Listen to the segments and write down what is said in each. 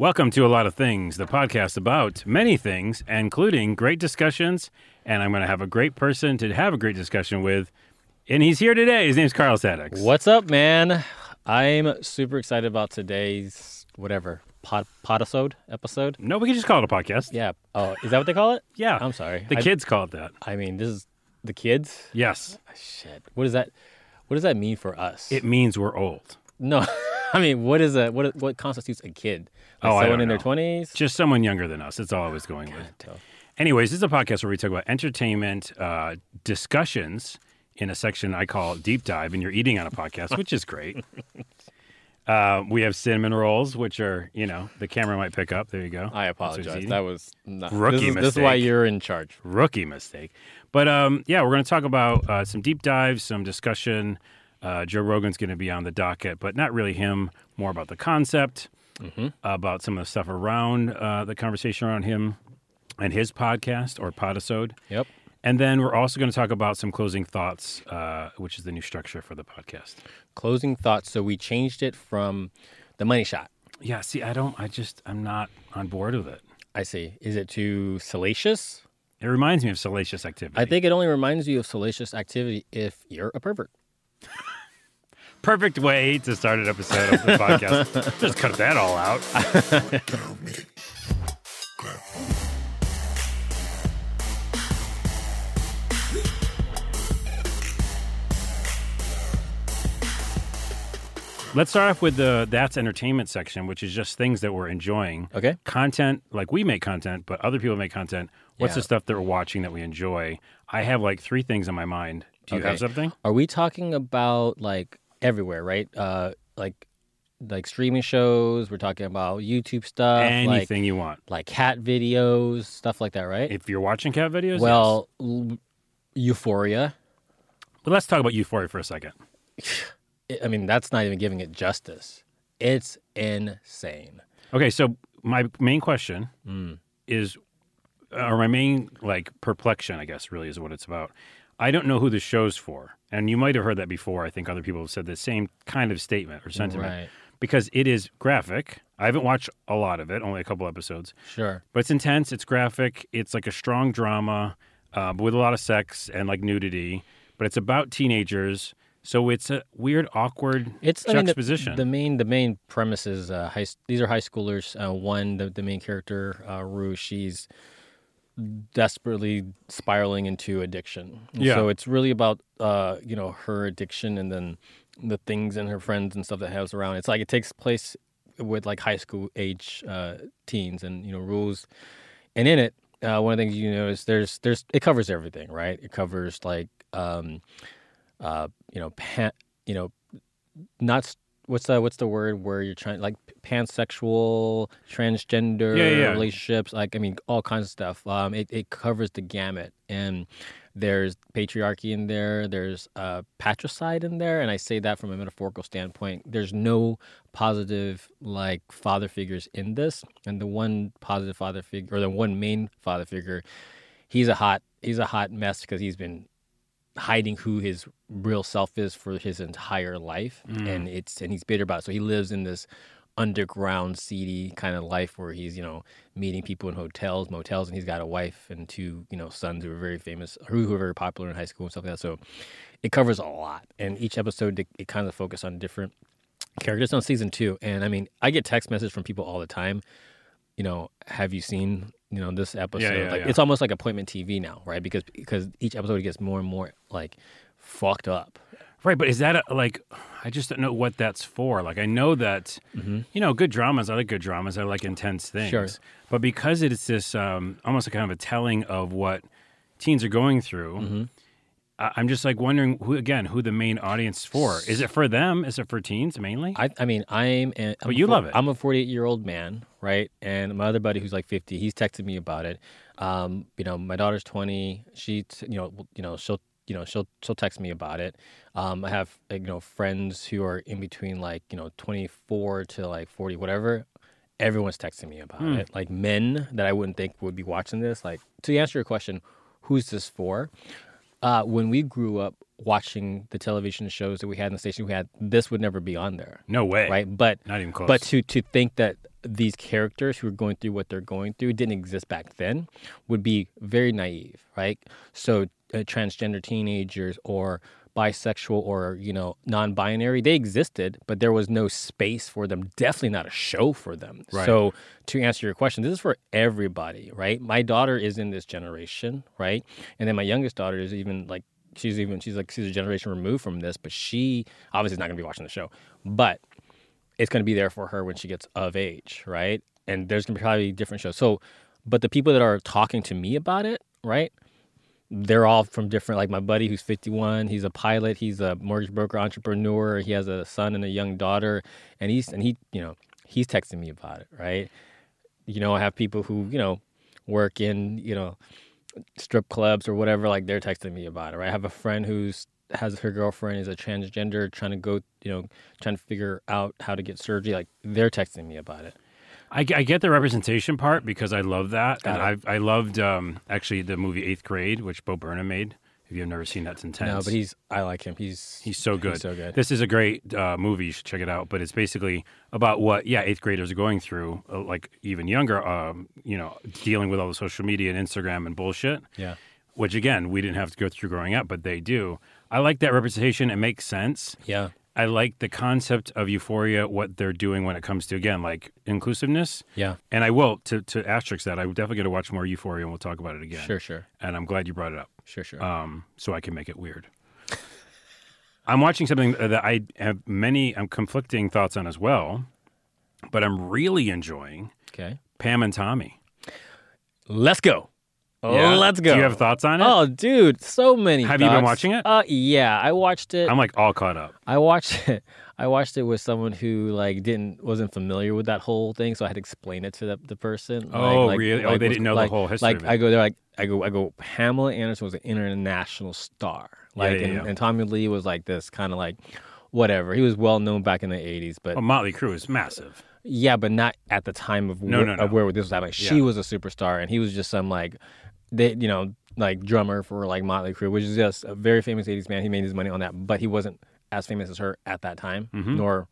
Welcome to A Lot of Things, the podcast about many things, including great discussions. And I'm going to have a great person to have a great discussion with. And he's here today. His name's Carl Sadix. What's up, man? I'm super excited about today's whatever pod podisode episode. No, we can just call it a podcast. Yeah. Oh, is that what they call it? Yeah. I'm sorry. The I- kids call it that. I mean, this is the kids. Yes. Oh, shit. What does that? What does that mean for us? It means we're old. no. I mean, what is a what? What constitutes a kid? Like Oh, someone in their twenties. Just someone younger than us. That's all I was going with. Anyways, this is a podcast where we talk about entertainment uh, discussions in a section I call Deep Dive, and you're eating on a podcast, which is great. Uh, we have cinnamon rolls, which are, you know, the camera might pick up. There you go. I apologize. That was not, Rookie this is, This is why you're in charge. rookie mistake. But um, yeah, we're going to talk about uh, some deep dives, some discussion. Uh, Joe Rogan's going to be on the docket, but not really him. More about the concept, about some of the stuff around uh, the conversation around him and his podcast or podisode. Yep. And then we're also going to talk about some closing thoughts, uh, which is the new structure for the podcast. Closing thoughts. So we changed it from the money shot. Yeah, see, I don't, I just, I'm not on board with it. I see. Is it too salacious? It reminds me of salacious activity. I think it only reminds you of salacious activity if you're a pervert. perfect way to start an episode of the podcast. Just cut that all out. Let's start off with the that's entertainment section, which is just things that we're enjoying. Okay. Content, like we make content, but other people make content. What's Yeah. the stuff that we're watching that we enjoy? I have like three things in my mind. Do you Okay. have something? Are we talking about like everywhere, right? Uh, like like streaming shows. We're talking about YouTube stuff, Anything you want. like like cat videos, stuff like that, right? If you're watching cat videos, yes. well, l- Euphoria. But let's talk about Euphoria for a second. I- I mean, that's not even giving it justice. It's insane. Okay, so my main question is, or my main like perplexion, I guess, really is what it's about. I don't know who the show's for, and you might have heard that before. I think other people have said the same kind of statement or sentiment Right. because it is graphic. I haven't watched a lot of it, only a couple episodes, Sure. but it's intense. It's graphic. It's like a strong drama uh, with a lot of sex and like nudity, but it's about teenagers. So it's a weird, awkward It's I mean, the- juxtaposition. the, main the main premise is uh, high, these are high schoolers. Uh, one the, the main character, uh, Rue, she's desperately spiraling into addiction. And Yeah. So it's really about uh, you know her addiction and then the things and her friends and stuff that has around. It's like it takes place with like high school age uh, teens and you know rules. And in it, uh, one of the things you notice there's there's it covers everything, right? It covers like um, uh, you know pan, you know not what's the what's the word where you're trying like pansexual transgender Yeah, yeah. relationships like i mean all kinds of stuff um it, it covers the gamut and there's patriarchy in there there's uh patricide in there and i say that from a metaphorical standpoint there's no positive like father figures in this and the one positive father figure or the one main father figure he's a hot he's a hot mess because he's been hiding who his real self is for his entire life mm. and it's and he's bitter about it. so he lives in this underground seedy kind of life where he's you know meeting people in hotels motels and he's got a wife and two you know sons who are very famous who who are very popular in high school and stuff like that. So it covers a lot. And each episode it, it kind of focuses on different characters. On season two and i mean i get text messages from people all the time. You know have you seen you know this episode yeah, like yeah. it's almost like appointment tv now right because because each episode gets more and more like fucked up Right, but is that a, like I just don't know what that's for. Like I know that you know good dramas. I like good dramas. I like intense things. Sure. But because it's this um, almost a kind of a telling of what teens are going through, I- I'm just like wondering who again who the main audience for. Is it for them? Is it for teens mainly? I, I mean, I'm. An, I'm But you love it. I'm a 48 year old man, right? And my other buddy, who's like 50, he's texted me about it. Um, you know, my daughter's 20. She, t- you know, you know, she'll, you know, she'll, she'll text me about it. Um, I have, you know, friends who are in between, like, you know, 24 to like 40, whatever. Everyone's texting me about it. Like men that I wouldn't think would be watching this. Like to answer your question, who's this for? Uh, when we grew up, watching the television shows that we had in the station we had, this would never be on there, No way. right? But Not even close. but to to think that these characters who are going through what they're going through didn't exist back then would be very naive, right? So uh, transgender teenagers or bisexual or you know non-binary they existed but there was no space for them definitely not a show for them Right. so to answer your question this is for everybody right my daughter is in this generation right and then my youngest daughter is even like she's even she's like she's a generation removed from this but she obviously is not going to be watching the show but it's going to be there for her when she gets of age, right? And there's going to be probably different shows. So, but the people that are talking to me about it, right? They're all from different. Like my buddy who's 51, he's a pilot, he's a mortgage broker entrepreneur. He has a son and a young daughter, and he's and he, you know, he's texting me about it, right? You know, I have people who you know work in you know strip clubs or whatever. Like they're texting me about it, right? I have a friend who's has her girlfriend is a transgender trying to go you know trying to figure out how to get surgery like they're texting me about it I, I get the representation part because I love that, Got and I I loved um, actually the movie Eighth Grade, which Bo Burnham made. If you've never seen that, it's intense. no but he's i like him he's He's so good. so good. This is a great uh, movie. You should check it out. But it's basically about what, yeah, eighth graders are going through, uh, like even younger, um, you know, dealing with all the social media and Instagram and bullshit. yeah Which again, we didn't have to go through growing up, but they do. I like that representation. It makes sense. yeah I like the concept of euphoria, what they're doing when it comes to again, like inclusiveness. yeah And I will to to asterisk that. I would definitely going to watch more Euphoria, and we'll talk about it again. sure sure And I'm glad you brought it up sure sure um, so I can make it weird. I'm watching something that I have many I'm conflicting thoughts on as well, but I'm really enjoying okay Pam and Tommy. let's go oh Yeah? let's go Do you have thoughts on it? oh dude so many Have you been watching it? uh yeah i watched it I'm like all caught up. I watched it. I watched it with someone who like didn't wasn't familiar with that whole thing, so I had to explain it to the, the person. Oh, like, really? Oh, they was- didn't know the whole history Like. I go there, like I go, I go. Pamela Anderson was an international star. Like, yeah, and, yeah. and Tommy Lee was like this kind of like whatever. He was well known back in the '80s, but Well, Motley Crue is massive. yeah, but not at the time of No, where, no, no. of where this was happening. She was a superstar, and he was just some like, they, you know, like drummer for like Motley Crue, which is just a very famous '80s man. He made his money on that, but he wasn't as famous as her at that time, Mm-hmm. nor,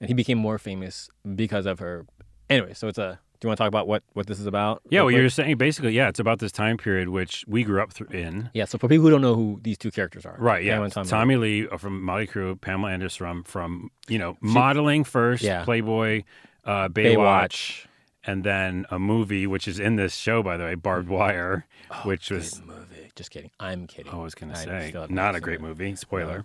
and he became more famous because of her. Anyway, so it's a. Do you want to talk about what what this is about? Yeah, well, you're saying basically, yeah, it's about this time period which we grew up through in. Yeah, so for people who don't know who these two characters are, Right, yeah. Tommy. Tommy Lee uh, from Motley Crue, Pamela Anderson from, from you know, modeling first, Yeah. Playboy, uh, Baywatch, Baywatch. And then a movie which is in this show, by the way, Barbed Wire, which was movie. Just kidding. I'm kidding. I was going to say not a great movie. Spoiler.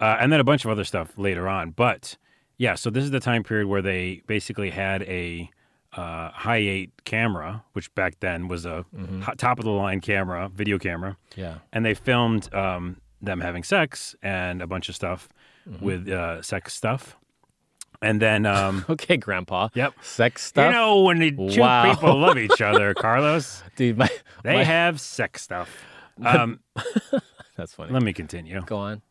Uh, and then a bunch of other stuff later on, but yeah. So this is the time period where they basically had a uh, high eight camera, which back then was a Mm-hmm. top of the line camera, video camera, Yeah. and they filmed um, them having sex and a bunch of stuff Mm-hmm. with uh, sex stuff, and then. Um, Okay, Grandpa. Yep. Sex stuff. You know, when the two Wow. people love each other, Carlos, dude, my, they my- have sex stuff. Um, that's funny. let me continue. Go on.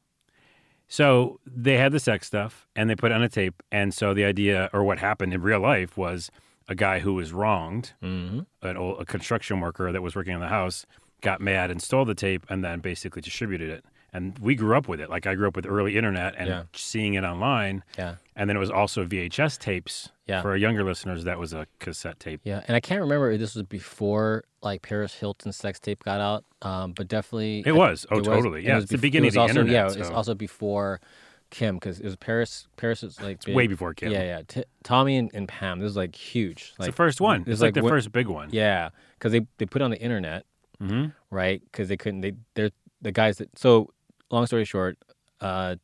So they had the sex stuff and they put it on a tape. And so the idea, or what happened in real life, was a guy who was wronged, Mm-hmm. an old, a construction worker that was working on the house, got mad and stole the tape and then basically distributed it. And we grew up with it. Like I grew up with early internet and Yeah. seeing it online. Yeah. And then it was also VHS tapes. Yeah. For our younger listeners, that was a cassette tape. Yeah, and I can't remember if this was before like Paris Hilton's sex tape got out, um, but definitely It was. Oh, it totally. and Yeah, it was it's the beginning it of the also, internet, Yeah, it's also before Kim because it was Paris. Paris is like big. Way before Kim. Yeah, yeah. T- Tommy and, and Pam. This was like huge. It's Like the first one. it's It's like, like the what- first big one. Yeah, because they they put it on the internet, hmm right? Because they couldn't. They they're the guys that. So long story short, uh,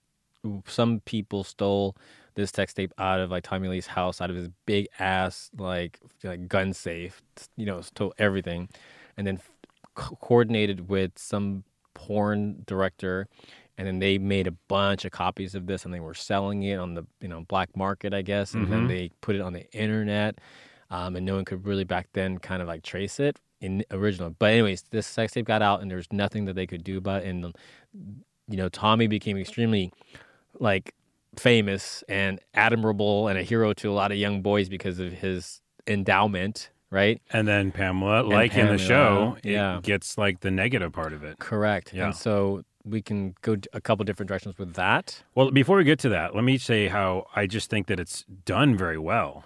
some people stole this text tape out of like Tommy Lee's house, out of his big ass like like gun safe, you know, stole everything, and then co- coordinated with some porn director. And then they made a bunch of copies of this, and they were selling it on the you know black market, I guess. And then Mhm. they put it on the internet, um, and no one could really back then kind of like trace it in original. But anyways, this sex tape got out, and there was nothing that they could do about it. And you know, Tommy became extremely like famous and admirable and a hero to a lot of young boys because of his endowment, right? And then Pamela, like in the show, yeah. gets like the negative part of it. Correct. Yeah. And so we can go a couple different directions with that. Well, before we get to that, let me say how I just think that it's done very well.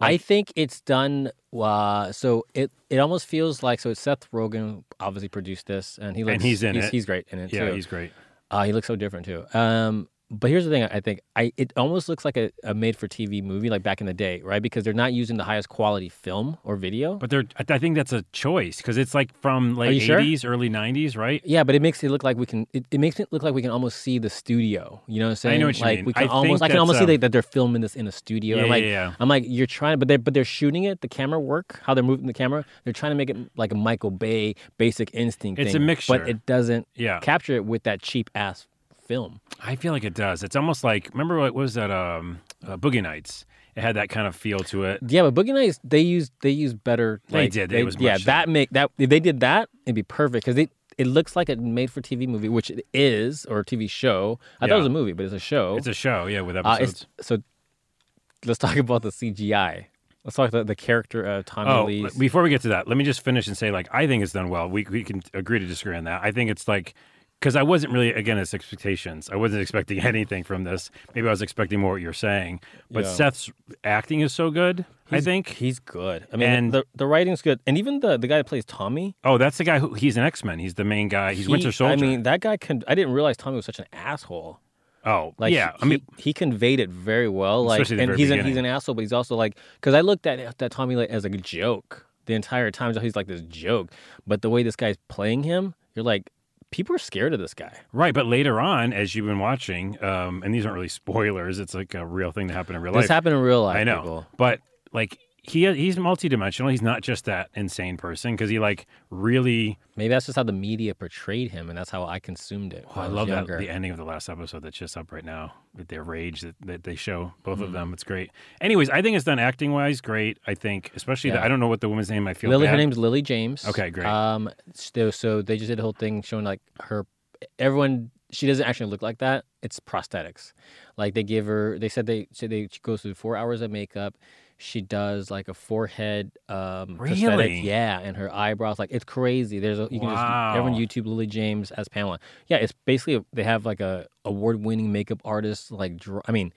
I think it's done. Uh, so it it almost feels like so. It's Seth Rogen obviously produced this, and he looks, And he's in he's, it. He's great in it Yeah, too. he's great. Uh, he looks so different too. Um, but here's the thing: I think I it almost looks like a, a made-for-TV movie, like back in the day, right? Because they're not using the highest quality film or video. But they're, I I think that's a choice because it's like from late sure? 80s, early 90s, right? yeah, but it makes it look like we can. It, it makes it look like we can almost see the studio. You know what I'm saying? I know what you like mean. we I can think almost. I can almost see um, that, they're filming this in a studio. Yeah, I'm like, yeah, yeah. I'm like, you're trying, but they're but they're shooting it. The camera work, how they're moving the camera. They're trying to make it like a Michael Bay Basic Instinct. It's a thing, mixture. but it doesn't Yeah. capture it with that cheap ass film. I feel like it does. It's almost like, remember what was that? Um, uh, Boogie Nights. It had that kind of feel to it. Yeah, but Boogie Nights they used they used better. They like, did. It was yeah, that make that if they did that, it'd be perfect because it it looks like a made for TV movie, which it is, or a TV show. I thought it was a movie, but it's a show. It's a show, yeah, with Uh, episodes. it's, so let's talk about the CGI. Let's talk about the character of Tommy Oh, Lee. before we get to that, let me just finish and say, like, I think it's done well. We we can agree to disagree on that. I think it's like because I wasn't really again it's expectations. I wasn't expecting anything from this. Maybe I was expecting more what you're saying. But Yeah. Seth's acting is so good. I think. he's good. I mean, And- the the writing's good, and even the the guy that plays Tommy. Oh, that's the guy who he's an X Men. He's the main guy. He's he- Winter Soldier. I mean, that guy can. I didn't realize Tommy was such an asshole. oh, Like, yeah. he, I mean, he, he conveyed it very well. Like, the and he's an, he's an asshole, but he's also like, because I looked at that Tommy Lee as like a joke the entire time. So he's like this joke, but the way this guy's playing him, you're like, people are scared of this guy. right. But later on, as you've been watching, um, and these aren't really spoilers. It's like a real thing that happened in real This life. This happened in real life. I know, people. but like he he's multidimensional. He's not just that insane person because he like really. Maybe that's just how the media portrayed him, and that's how I consumed it. Oh, when I love younger. that the ending of the last episode that's just up right now with their rage that, that they show both Mm-hmm. of them. It's great. Anyways, I think it's done acting wise great. I think especially the, I don't know what the woman's name. I feel Lily, her name's Lily James. Okay, great. Um, so, so they just did a whole thing showing like her, everyone. She doesn't actually look like that. It's prosthetics. Like they give her. They said they said they she goes through four hours of makeup. She does like a forehead. Um, prosthetic. Really? Yeah, and her eyebrows. Like it's crazy. There's a you can just everyone YouTube Lily James as Pamela. Yeah, it's basically a, they have like a award winning makeup artist. Like draw, I mean,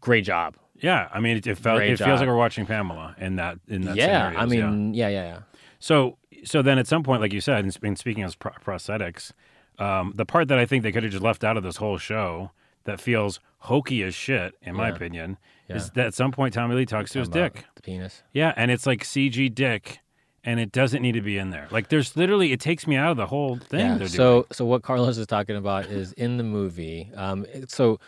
great job. Yeah, I mean, it, it felt it feels like we're watching Pamela in that in that. yeah, I scenarios, yeah. mean, yeah, yeah, yeah. So, so then at some point, like you said, and speaking of pro- prosthetics, um, the part that I think they could have just left out of this whole show that feels hokey as shit, in my Yeah. opinion, Yeah. is that at some point Tommy Lee talks to his dick. The penis. Yeah, and it's like CG dick, and it doesn't need to be in there. Like, there's literally, it takes me out of the whole thing. Yeah. So, doing. so what Carlos is talking about is in the movie. Um, so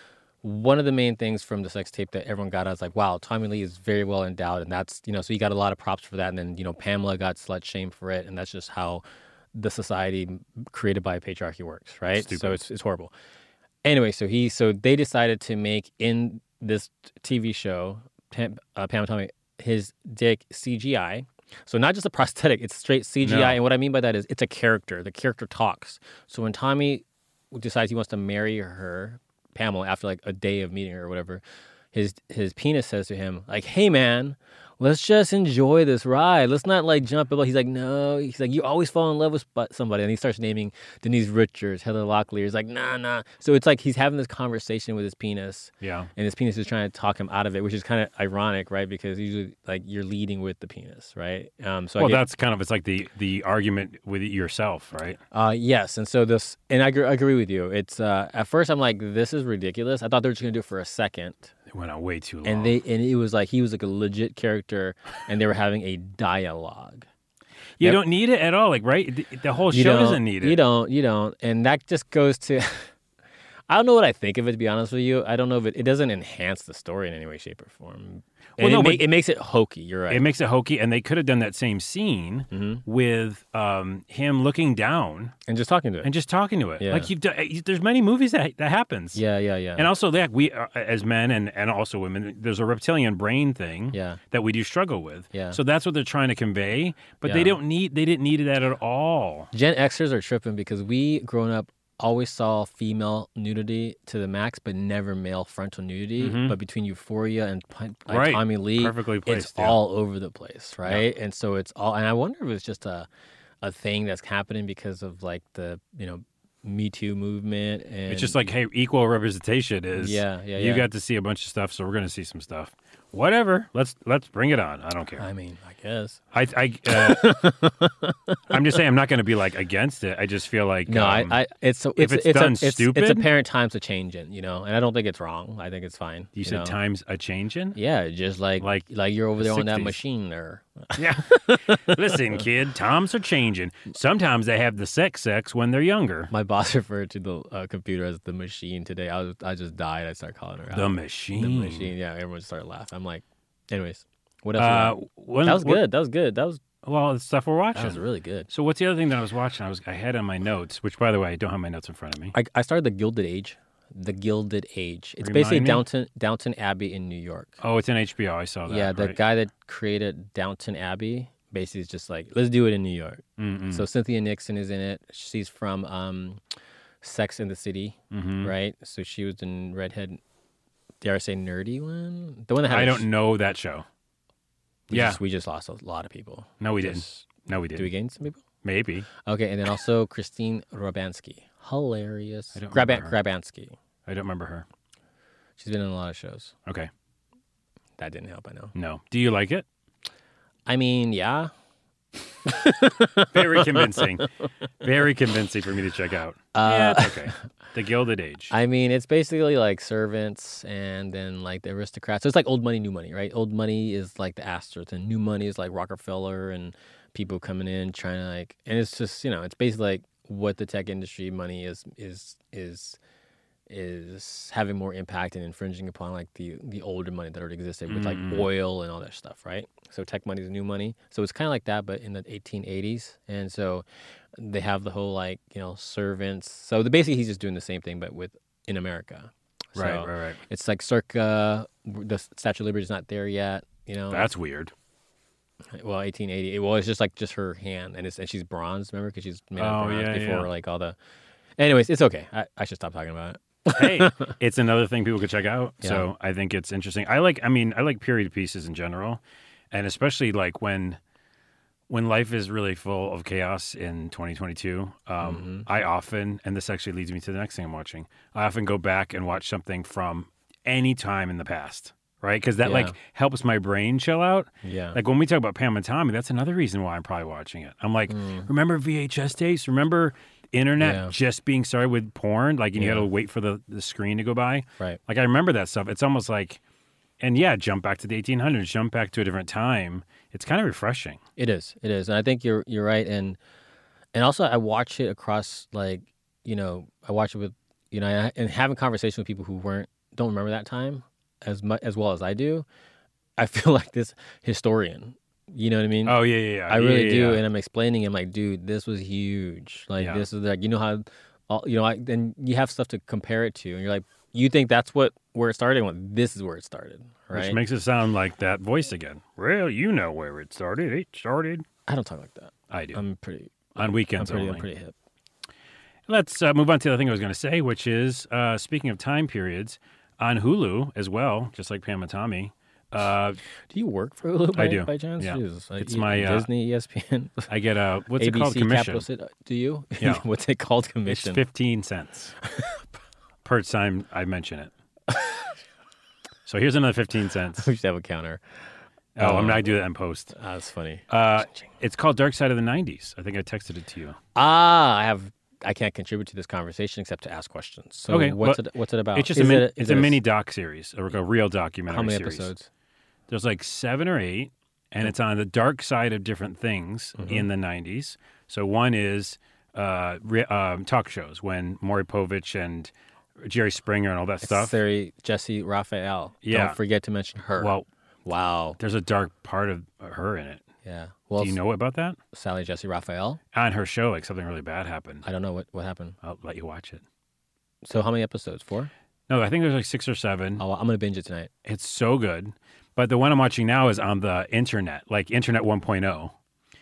one of the main things from the sex tape that everyone got out is like, wow, Tommy Lee is very well endowed, and that's you know, so he got a lot of props for that. And then you know, Pamela got slut shamed for it, and that's just how the society created by patriarchy works, right? So it's it's horrible. Anyway, so he so they decided to make in this TV show, Pam, uh, Pam and Tommy, his dick CGI. So not just a prosthetic, it's straight CGI. No. And what I mean by that is it's a character. The character talks. So when Tommy decides he wants to marry her, Pamela, after like a day of meeting her or whatever, his his penis says to him, like, hey man, let's just enjoy this ride. Let's not like jump about. He's like, no. He's like, you always fall in love with somebody. And he starts naming Denise Richards, Heather Locklear. He's like, nah, nah. So it's like he's having this conversation with his penis yeah. and his penis is trying to talk him out of it, which is kind of ironic, right? Because usually, like, you're leading with the penis, right? Um, so I Well, get, that's kind of, it's like the, the argument with yourself, right? uh, yes, and so this, and I agree, I agree with you. It's uh, at first I'm like, this is ridiculous. I thought they were just gonna do it for a second, It went on way too long. and they, and it was like he was like a legit character, and they were having a dialogue. you Yep. don't need it at all, like, right? The, the whole show doesn't need it. You don't, you don't, and that just goes to. I don't know what I think of it to be honest with you. I don't know if it, it doesn't enhance the story in any way, shape, or form. Well, no, it, ma- it makes it hokey. You're right. It makes it hokey, and they could have done that same scene Mm-hmm. with um, him looking down and just talking to it. and just talking to it. Yeah. Like you've done, there's many movies that that happens. yeah, yeah, yeah. And also, like we uh, as men and and also women, there's a reptilian brain thing Yeah. that we do struggle with. Yeah. So that's what they're trying to convey, but they don't need they didn't need that at all. Gen Xers are tripping because we, growing up, always saw female nudity to the max, but never male frontal nudity. But between Euphoria and like Mm-hmm. Right. Tommy Lee, Perfectly it's yeah. all over the place, right? And so it's all. And I wonder if it's just a a thing that's happening because of like the you know Me Too movement, and It's just like, hey, equal representation is. Yeah, yeah, You yeah. got to see a bunch of stuff, so we're going to see some stuff. Whatever. Let's let's bring it on. I don't care. I mean, I guess. I, I uh, I'm just saying I'm not going to be like against it. I just feel like No, um, I, I it's if it's it's it's, done a, it's, stupid- it's apparent times to changing. you know, and I don't think it's wrong. I think it's fine. you said know? times a changing. Yeah, just like Like like you're over the there on that machine there. Yeah. Listen, kid, times are changing. Sometimes they have the sex sex when they're younger. My boss referred to the uh, computer as the machine today. I was I just died. I started calling her out. The machine. The machine. Yeah, everyone started laughing. I'm like, anyways, what else? Uh, when- that was what- good. That was good. That was Well, it's stuff we're watching. that was really good. So what's the other thing that I was watching? I was I had on my notes, which by the way, I don't have my notes in front of me. I, I started the Gilded Age. The Gilded Age. It's Remind basically me? Downton Downton Abbey in New York. Oh, it's in HBO. I saw that. yeah, the right? guy that created Downton Abbey basically is just like, let's do it in New York. Mm-mm. So Cynthia Nixon is in it. She's from um, Sex in the City, Mhm. right? So she was in Redhead. Dare I say nerdy one? The one that had. I don't sh- know that show. We Yeah. just, we just lost a lot of people. No, we didn't. No, we Did didn't. we gain some people? Maybe. Okay, and then also Christine Robansky, hilarious. I don't Graban- remember Grabansky. I don't remember her. She's been in a lot of shows. Okay. That didn't help. I know. No. Do you like it? I mean, yeah. Very convincing. Very convincing for me to check out. Uh, yeah, it's okay. The Gilded Age. I mean, it's basically like servants and then like the aristocrats. So it's like old money, new money, right? Old money is like the Astors, and new money is like Rockefeller and people coming in trying to like, and it's just you know, it's basically like what the tech industry money is is is is having more impact and infringing upon like the the older money that already existed with like Mm. oil and all that stuff, right? So tech money is new money. So it's kind of like that, but in the 1880s, and so they have the whole like you know servants. So the, basically, he's just doing the same thing, but with in America. right, So right, right. It's like circa the Statue of Liberty is not there yet. You know, That's weird. well, 1880. Well, it's just like just her hand, and it's and she's bronze. Remember, because she's made Oh, of bronze yeah, before yeah. like all the. Anyways, it's okay. I, I should stop talking about it. Hey, it's another thing people could check out. So I think it's interesting. I like. I mean, I like period pieces in general, and especially like when when life is really full of chaos in 2022. Um, Mm-hmm. I often, and this actually leads me to the next thing I'm watching. I often go back and watch something from any time in the past, right? Because that like helps my brain chill out. Yeah. Like when we talk about Pam and Tommy, that's another reason why I'm probably watching it. I'm like, Mm. remember VHS tapes? Remember internet Yeah. just being started with porn? Like, and you Yeah. had to wait for the, the screen to go by. right. Like, I remember that stuff. It's almost like, and yeah, jump back to the 1800s, jump back to a different time. It's kind of refreshing. It is. It is. And I think you're you're right. And and also I watch it across like you know I watch it with you know and- and having conversation with people who weren't don't remember that time as much as well as I do. I feel like this historian. You know what I mean? Oh, yeah, yeah, yeah. I really Yeah, do. yeah. And I'm explaining. I'm like, dude, this was huge. Like this is like you know how, all, you know, I, then you have stuff to compare it to, and you're like, you think that's what where it started? Well, this is where it started, right? Which makes it sound like that voice again. Well, you know where it started. It started. I don't talk like that. I do. I'm pretty. On I'm weekends pretty. only. I'm pretty hip. Let's uh, move on to the other thing I was going to say, which is uh, speaking of time periods, on Hulu as well, just like Pam and Tommy. Uh, Do you work for Hulu by, I do. by chance? Yeah. Jesus. Like, It's my, uh, Disney, ESPN, I get a what's it called? Commission. Capital. Do you? Yeah. What's it called? It's Commission. fifteen cents per time I mention it. so here's another fifteen cents. we should have a counter. Oh, I'm Oh. not do that in post. Ah, that's funny. Uh, it's called Dark Side of the '90s. I think I texted it to you. Ah, I have. I can't contribute to this conversation except to ask questions. So Okay, what's well, it? What's it about? It's just Is a, min- it- it's a mini doc series, or a real documentary How many series. episodes? There's like seven or eight, and it's on the dark side of different things Mm-hmm. in the '90s. So one is uh, re- um, talk shows when Maury Povich and Jerry Springer and all that stuff. Sorry, Jessy Raphael. Yeah. Don't forget to mention her. Well, wow. there's a dark part of her in it. Yeah. Well, Do you know about that? Sally Jessy Raphael. On her show, like something really bad happened. I don't know what what happened. I'll let you watch it. So how many episodes? Four. No, I think there's like six or seven. Oh, I'm gonna binge it tonight. It's so good. But the one I'm watching now is on the internet, like Internet 1.0,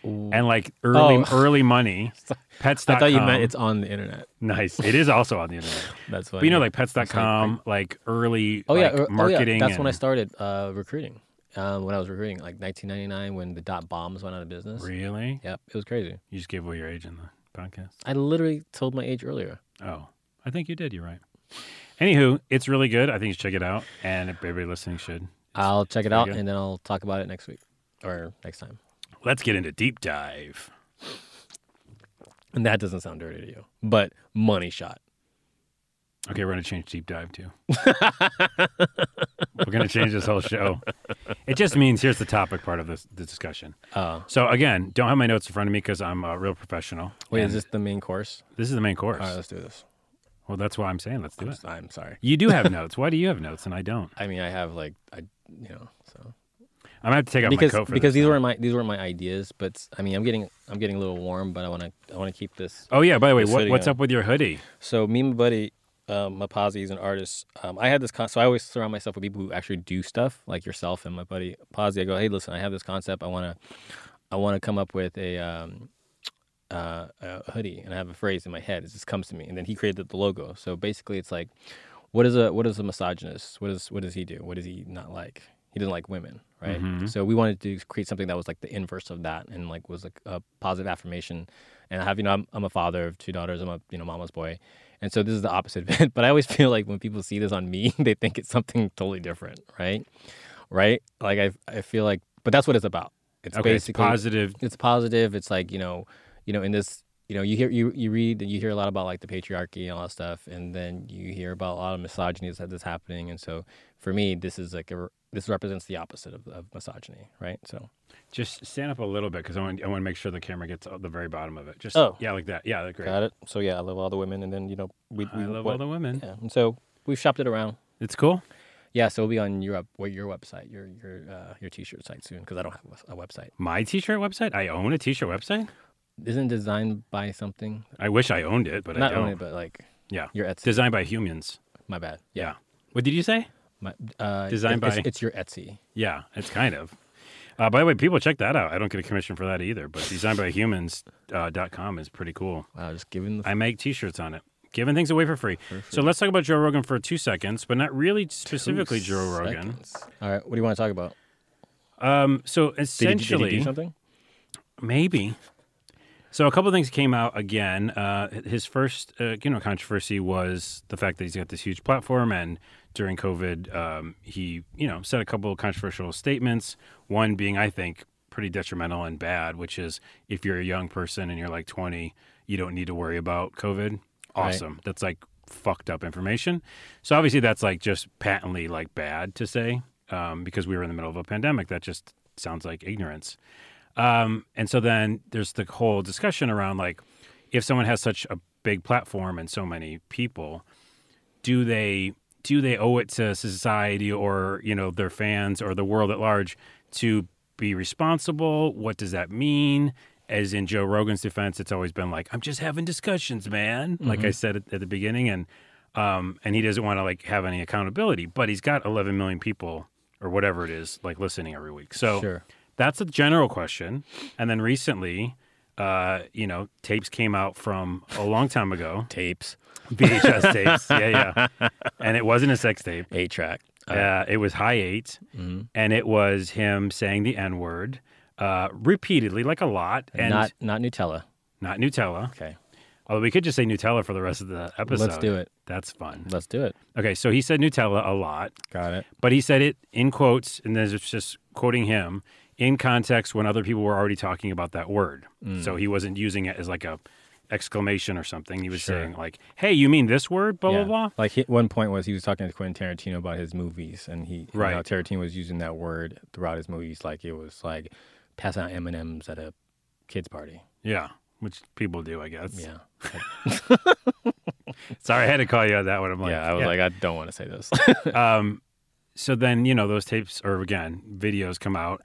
and like early Oh. early money. Pets.com. I thought you meant it's on the internet. nice. It is also on the internet. That's funny. But you know, like Pets.com, like early oh yeah, like, er- oh, yeah. marketing. That's when I started uh, recruiting. Um, when I was recruiting, like 1999, when the dot bombs went out of business. Really? Yep, it was crazy. You just gave away your age in the podcast? I literally told my age earlier. Oh, I think you did. You're right. Anywho, it's really good. I think you should check it out, and everybody listening should. I'll check it out and then I'll talk about it next week or next time. Let's get into deep dive. And that doesn't sound dirty to you, but money shot. Okay, we're gonna change deep dive too. we're gonna change this whole show. It just means here's the topic part of this the discussion. Oh, So again, don't have my notes in front of me because I'm a real professional. wait, is this the main course? this is the main course? All right, let's do this. well, that's why I'm saying let's do I'm, it. I'm sorry. You do have notes. Why do you have notes and I don't? I mean, I have like, I, you know, so I'm gonna have to take out because my coat for because these weren't my these weren't my ideas, but I mean, I'm getting I'm getting a little warm, but I want to I want to keep this. Oh yeah. By the way, what, what's on. up with your hoodie? So me and my buddy, um, Mapazi, is an artist. Um, I had this con- so I always surround myself with people who actually do stuff like yourself and my buddy Pazi. I go, hey, listen, I have this concept. I want to, I want to come up with a, um, uh, a hoodie, and I have a phrase in my head. It just comes to me, and then he created the logo. So basically, it's like, what is a what is a misogynist? What is what does he do? What does he not like? He doesn't like women, right? Mhm. So we wanted to create something that was like the inverse of that, and like was like a positive affirmation. And I have, you know, I'm, I'm a father of two daughters. I'm a, you know, mama's boy. And so this is the opposite of it. But I always feel like when people see this on me, they think it's something totally different, right? Right? Like I, I feel like, but that's what it's about. It's Okay, it's basically positive. it's positive. It's like you know, you know, in this, you know, you hear you you read and you hear a lot about like the patriarchy and all that stuff, and then you hear about a lot of misogyny that's happening. And so for me, this is like a this represents the opposite of, of misogyny, right? So Just stand up a little bit because I want I want to make sure the camera gets the very bottom of it. Just Oh. yeah, like that. Yeah, great. got it. So yeah, I love all the women, and then you know we, we I love what- all the women. yeah, and so we've shopped it around. It's cool. Yeah, so it'll be on your up- what your website, your your uh, your t-shirt site soon because I don't have a, a website. My t-shirt website. I own a t-shirt website. Isn't designed by something? I wish I owned it, but Not I don't. own it, but like Yeah, your Etsy. designed by humans. My bad. Yeah. Yeah. What did you say? My, uh, Designed it's, by- It's your Etsy. Yeah, it's kind of. Uh, by the way, people check that out. I don't get a commission for that either, but designedbyhumans.com uh, dot com is pretty cool. Wow, just giving the I make t-shirts on it, giving things away for free. So let's talk about Joe Rogan for two seconds, but not really specifically two Joe Rogan. seconds. All right, what do you want to talk about? Um, so Did he, essentially, did he do something? Maybe. So a couple of things came out again. Uh, his first, uh, you know, controversy was the fact that he's got this huge platform, and during COVID, um, he, you know, said a couple of controversial statements. One being, I think, pretty detrimental and bad, which is if you're a young person and you're like 20, you don't need to worry about COVID. Awesome. That's like fucked up information. So obviously, that's like just patently like bad to say um, because we were in the middle of a pandemic. That just sounds like ignorance. Um, and so then there's the whole discussion around like if someone has such a big platform and so many people, do they do they owe it to society or you know their fans or the world at large to be responsible? What does that mean? As in Joe Rogan's defense, it's always been like I'm just having discussions, man. Like I said at, at the beginning, and um, and he doesn't want to like have any accountability, but he's got 11 million people or whatever it is like listening every week. So Sure. That's a general question. And then recently, uh, you know, tapes came out from a long time ago, Tapes, VHS tapes. Yeah, yeah. And it wasn't a sex tape. eight track. Uh, it was high 8 Mhm. and it was him saying the N word uh, repeatedly, like a lot, and not not Nutella. not Nutella. Okay, Although we could just say Nutella for the rest of the episode. let's do it. That's fun. Let's do it. Okay, so he said Nutella a lot. Got it. But he said it in quotes, and then it's just quoting him in context when other people were already talking about that word. So he wasn't using it as like a exclamation or something. He was Sure. saying like, "Hey, you mean this word?" Blah yeah. blah blah. Like he, one point was he was talking to Quentin Tarantino about his movies, and he Right. Know, Tarantino was using that word throughout his movies, like it was like passing out M and M's at a kids party. Yeah, which people do, I guess. Yeah, Sorry, I had to call you on that one. I'm like, yeah. I was like, I don't want to say this. um, so then you know those tapes or again videos come out.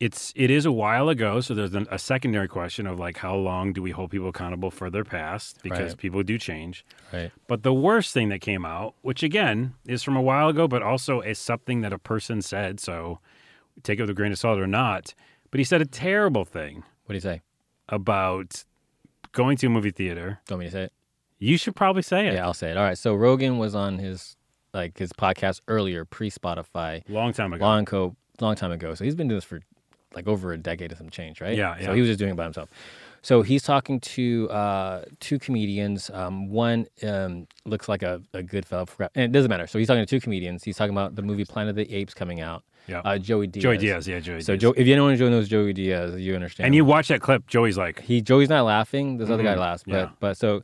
It's it is a while ago, so there's a secondary question of like how long do we hold people accountable for their past because Right. people do change. right. But the worst thing that came out, which again is from a while ago, but also is something that a person said, so take it with a grain of salt or not. But he said a terrible thing What do you say? about going to a movie theater. Don't me to say it? You should probably say it. Yeah, I'll say it. All right. So Rogan was on his like his podcast earlier, pre Spotify, Long time ago. long co long time ago. So he's been doing this for like over a decade and some change, right? Yeah, yeah. So he was just doing it by himself. So he's talking to uh, two comedians. Um, one um, looks like a, a good fellow, and it doesn't matter. So he's talking to two comedians. He's talking about the movie Planet of the Apes coming out. Yeah. Uh, Joey Diaz. Joey Diaz, yeah, Joey So Diaz. Joe, if anyone knows Joey Diaz, you understand. and you watch that clip, Joey's like, he Joey's not laughing. This other guy laughs, but Mm-hmm. Yeah. but so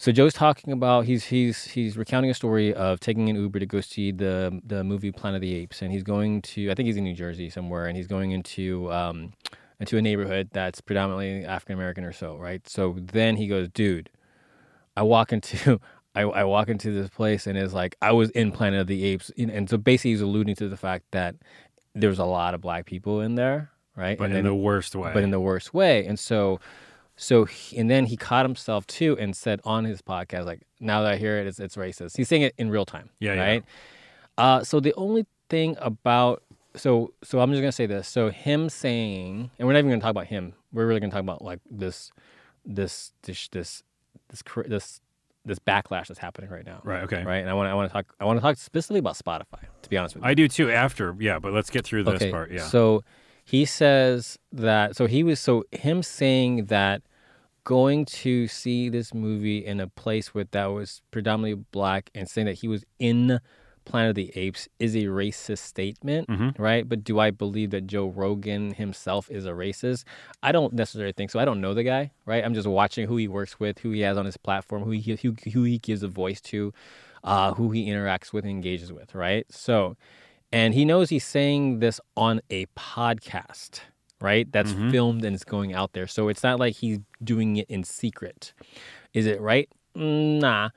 so Joe's talking about he's he's he's recounting a story of taking an Uber to go see the the movie Planet of the Apes, and he's going to I think he's in New Jersey somewhere, and he's going into um into a neighborhood that's predominantly African American or so, right? So then he goes, dude, I walk into I, I walk into this place and it's like I was in Planet of the Apes, and and so basically he's alluding to the fact that there's a lot of black people in there, right? but and in then- the worst way. but in the worst way. And so, so he, and then he caught himself too and said on his podcast, like, now that I hear it, it's, it's racist. He's saying it in real time. Yeah, yeah. Right. Uh, so the only thing about so so I'm just gonna say this. So him saying, and we're not even gonna talk about him. We're really gonna talk about like this, this, this, this, this, this, this backlash that's happening right now. right, okay. Right. And I want I want to talk I want to talk specifically about Spotify. To be honest with you. I do too after, yeah, but let's get through this part. Yeah. So he says that so he was so him saying that going to see this movie in a place with that was predominantly black and saying that he was in Planet of the Apes is a racist statement, Mm-hmm. right? But do I believe that Joe Rogan himself is a racist? I don't necessarily think so. I don't know the guy, right? I'm just watching who he works with, who he has on his platform, who he who, who he gives a voice to, uh, who he interacts with and engages with, right? So, and he knows he's saying this on a podcast, right? That's mm-hmm. filmed and it's going out there. So it's not like he's doing it in secret. Is it right? Nah.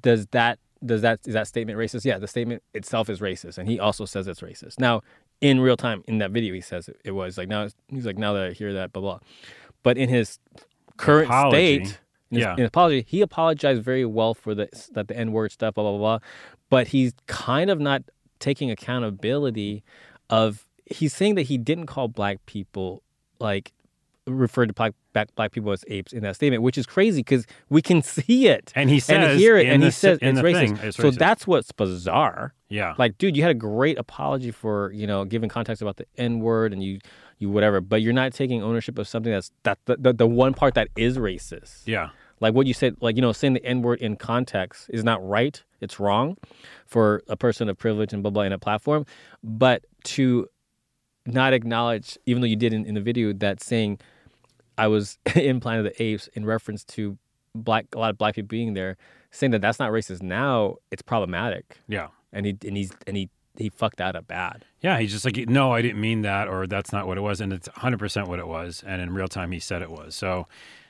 Does that does that is that statement racist? Yeah, the statement itself is racist, and he also says it's racist. Now, in real time, in that video, he says it, it was like now he's like now that I hear that, blah blah. But in his current Apology. state, in his, Yeah. in his apology, he apologized very well for the that the N word stuff, blah blah blah. But he's kind of not taking accountability of he's saying that he didn't call black people like referred to black, black black people as apes in that statement, which is crazy because we can see it And he says and hear it, and he says it's racist. it's So that's what's bizarre. yeah. Like, dude, you had a great apology for you know giving context about the N word and you you whatever, but you're not taking ownership of something that's that the, the, the one part that is racist. yeah. Like what you said, like you know, saying the N word in context is not right. It's wrong for a person of privilege and blah blah in a platform. But to not acknowledge, even though you did in, in the video, that saying I was in Planet of the Apes in reference to black a lot of black people being there, saying that that's not racist now, it's problematic. Yeah. And he and he's and he he fucked that up bad. Yeah, he's just like, no, I didn't mean that, or that's not what it was, and it's 100% what it was, and in real time, he said it was. So,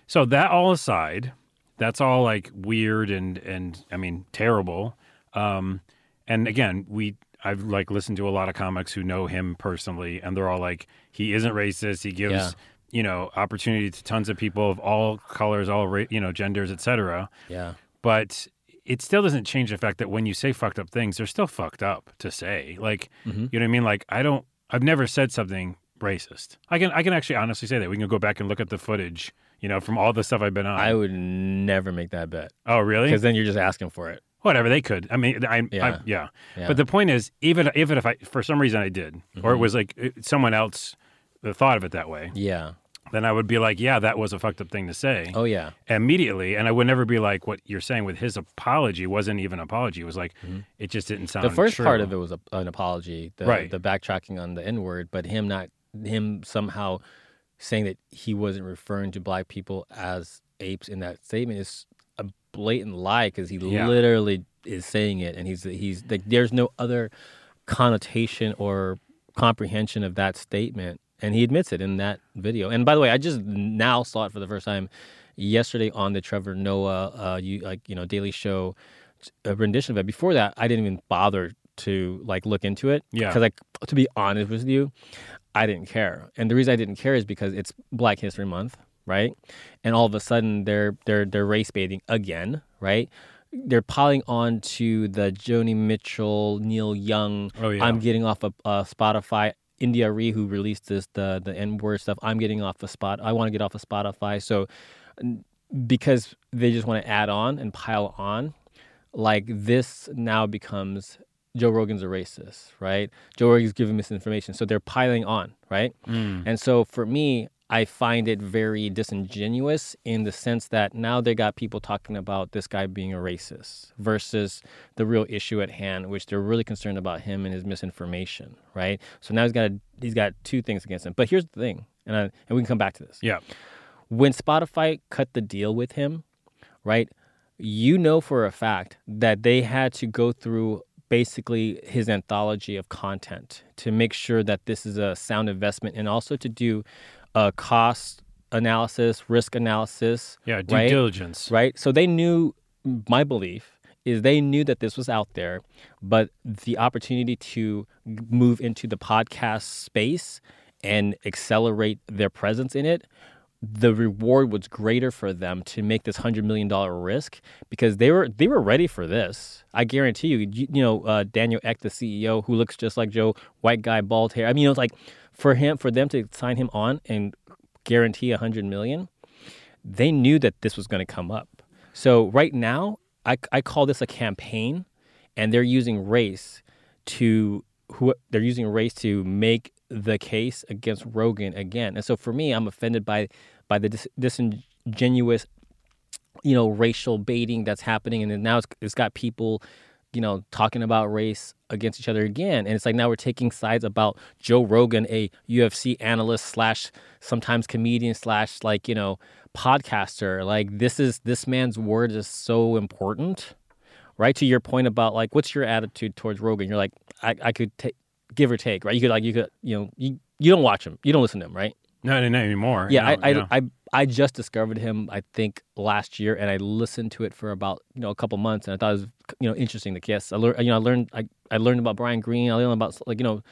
so that all aside, that's all like weird and and I mean terrible. Um, and again, we I've like listened to a lot of comics who know him personally, and they're all like, he isn't racist. He gives Yeah. you know opportunity to tons of people of all colors, all ra- you know genders, etc. Yeah. But it still doesn't change the fact that when you say fucked up things, they're still fucked up to say. Like, Mm-hmm. you know what I mean? Like, I don't, I've never said something racist. I can, I can actually honestly say that. We can go back and look at the footage, you know, from all the stuff I've been on. I would never make that bet oh, really? because then you're just asking for it. Whatever they could. I mean, I, yeah. I, yeah. Yeah. Mm-hmm. But the point is, even even if I, for some reason, I did, or it was like uh, someone else thought of it that way, Yeah. then I would be like, yeah, that was a fucked up thing to say. Oh yeah. immediately and i would never be like what you're saying with his apology wasn't even an apology it was like it just didn't sound Mm-hmm. the first true. part of it was a, an apology, the, Right. the backtracking on the N word, but him not him somehow saying that he wasn't referring to black people as apes in that statement is blatant lie because he Yeah. literally is saying it, and he's he's like there's no other connotation or comprehension of that statement, and he admits it in that video. And by the way, I just now saw it for the first time yesterday on the Trevor Noah, uh, you like you know Daily Show a rendition of it. Before that, I didn't even bother to like look into it. Yeah. Because like to be honest with you, I didn't care, and the reason I didn't care is because it's Black History Month, right? And all of a sudden they're they're they're race baiting again, right? They're piling on to the Joni Mitchell, Neil Young. Oh, yeah. I'm getting off of uh, Spotify. India Arie, who released this the the N word stuff, I'm getting off of Spot. I want to get off of Spotify. So because they just want to add on and pile on, like this now becomes Joe Rogan's a racist, right? Joe Rogan's giving misinformation. So they're piling on, right? And so for me, I find it very disingenuous in the sense that now they got people talking about this guy being a racist versus the real issue at hand, which they're really concerned about him and his misinformation, right? So now he's got a, he's got two things against him. But here's the thing, and I, and we can come back to this Yeah. when Spotify cut the deal with him, right? You know for a fact that they had to go through basically his anthology of content to make sure that this is a sound investment and also to do a cost analysis, risk analysis. Yeah. Due right? diligence. Right? So they knew, my belief is they knew that this was out there, but the opportunity to move into the podcast space and accelerate their presence in it, the reward was greater for them to make this hundred million dollar risk because they were they were ready for this. I guarantee you. You, you know, uh, Daniel Ek, the CEO, who looks just like Joe, white guy, bald hair. I mean, you know, it's like for him, for them to sign him on and guarantee a hundred million, they knew that this was going to come up. So right now, I, I call this a campaign, and they're using race to who they're using race to make the case against Rogan again. And so for me, I'm offended by by the dis- disingenuous, you know, racial baiting that's happening, and now it's, it's got people, you know, talking about race against each other again. And it's like now we're taking sides about Joe Rogan, a UFC analyst slash sometimes comedian slash like you know podcaster. Like this is this man's word is so important, right? To your point about like what's your attitude towards Rogan? You're like I, I could take give or take, right? You could like you could you know you you don't watch him, you don't listen to him, right? No, not anymore. Yeah, No, I, I, no. I I just discovered him I think last year, and I listened to it for about you know a couple months, and I thought it was you know interesting. The guests, I learned you know I learned I, I learned about Brian Greene, I learned about like you know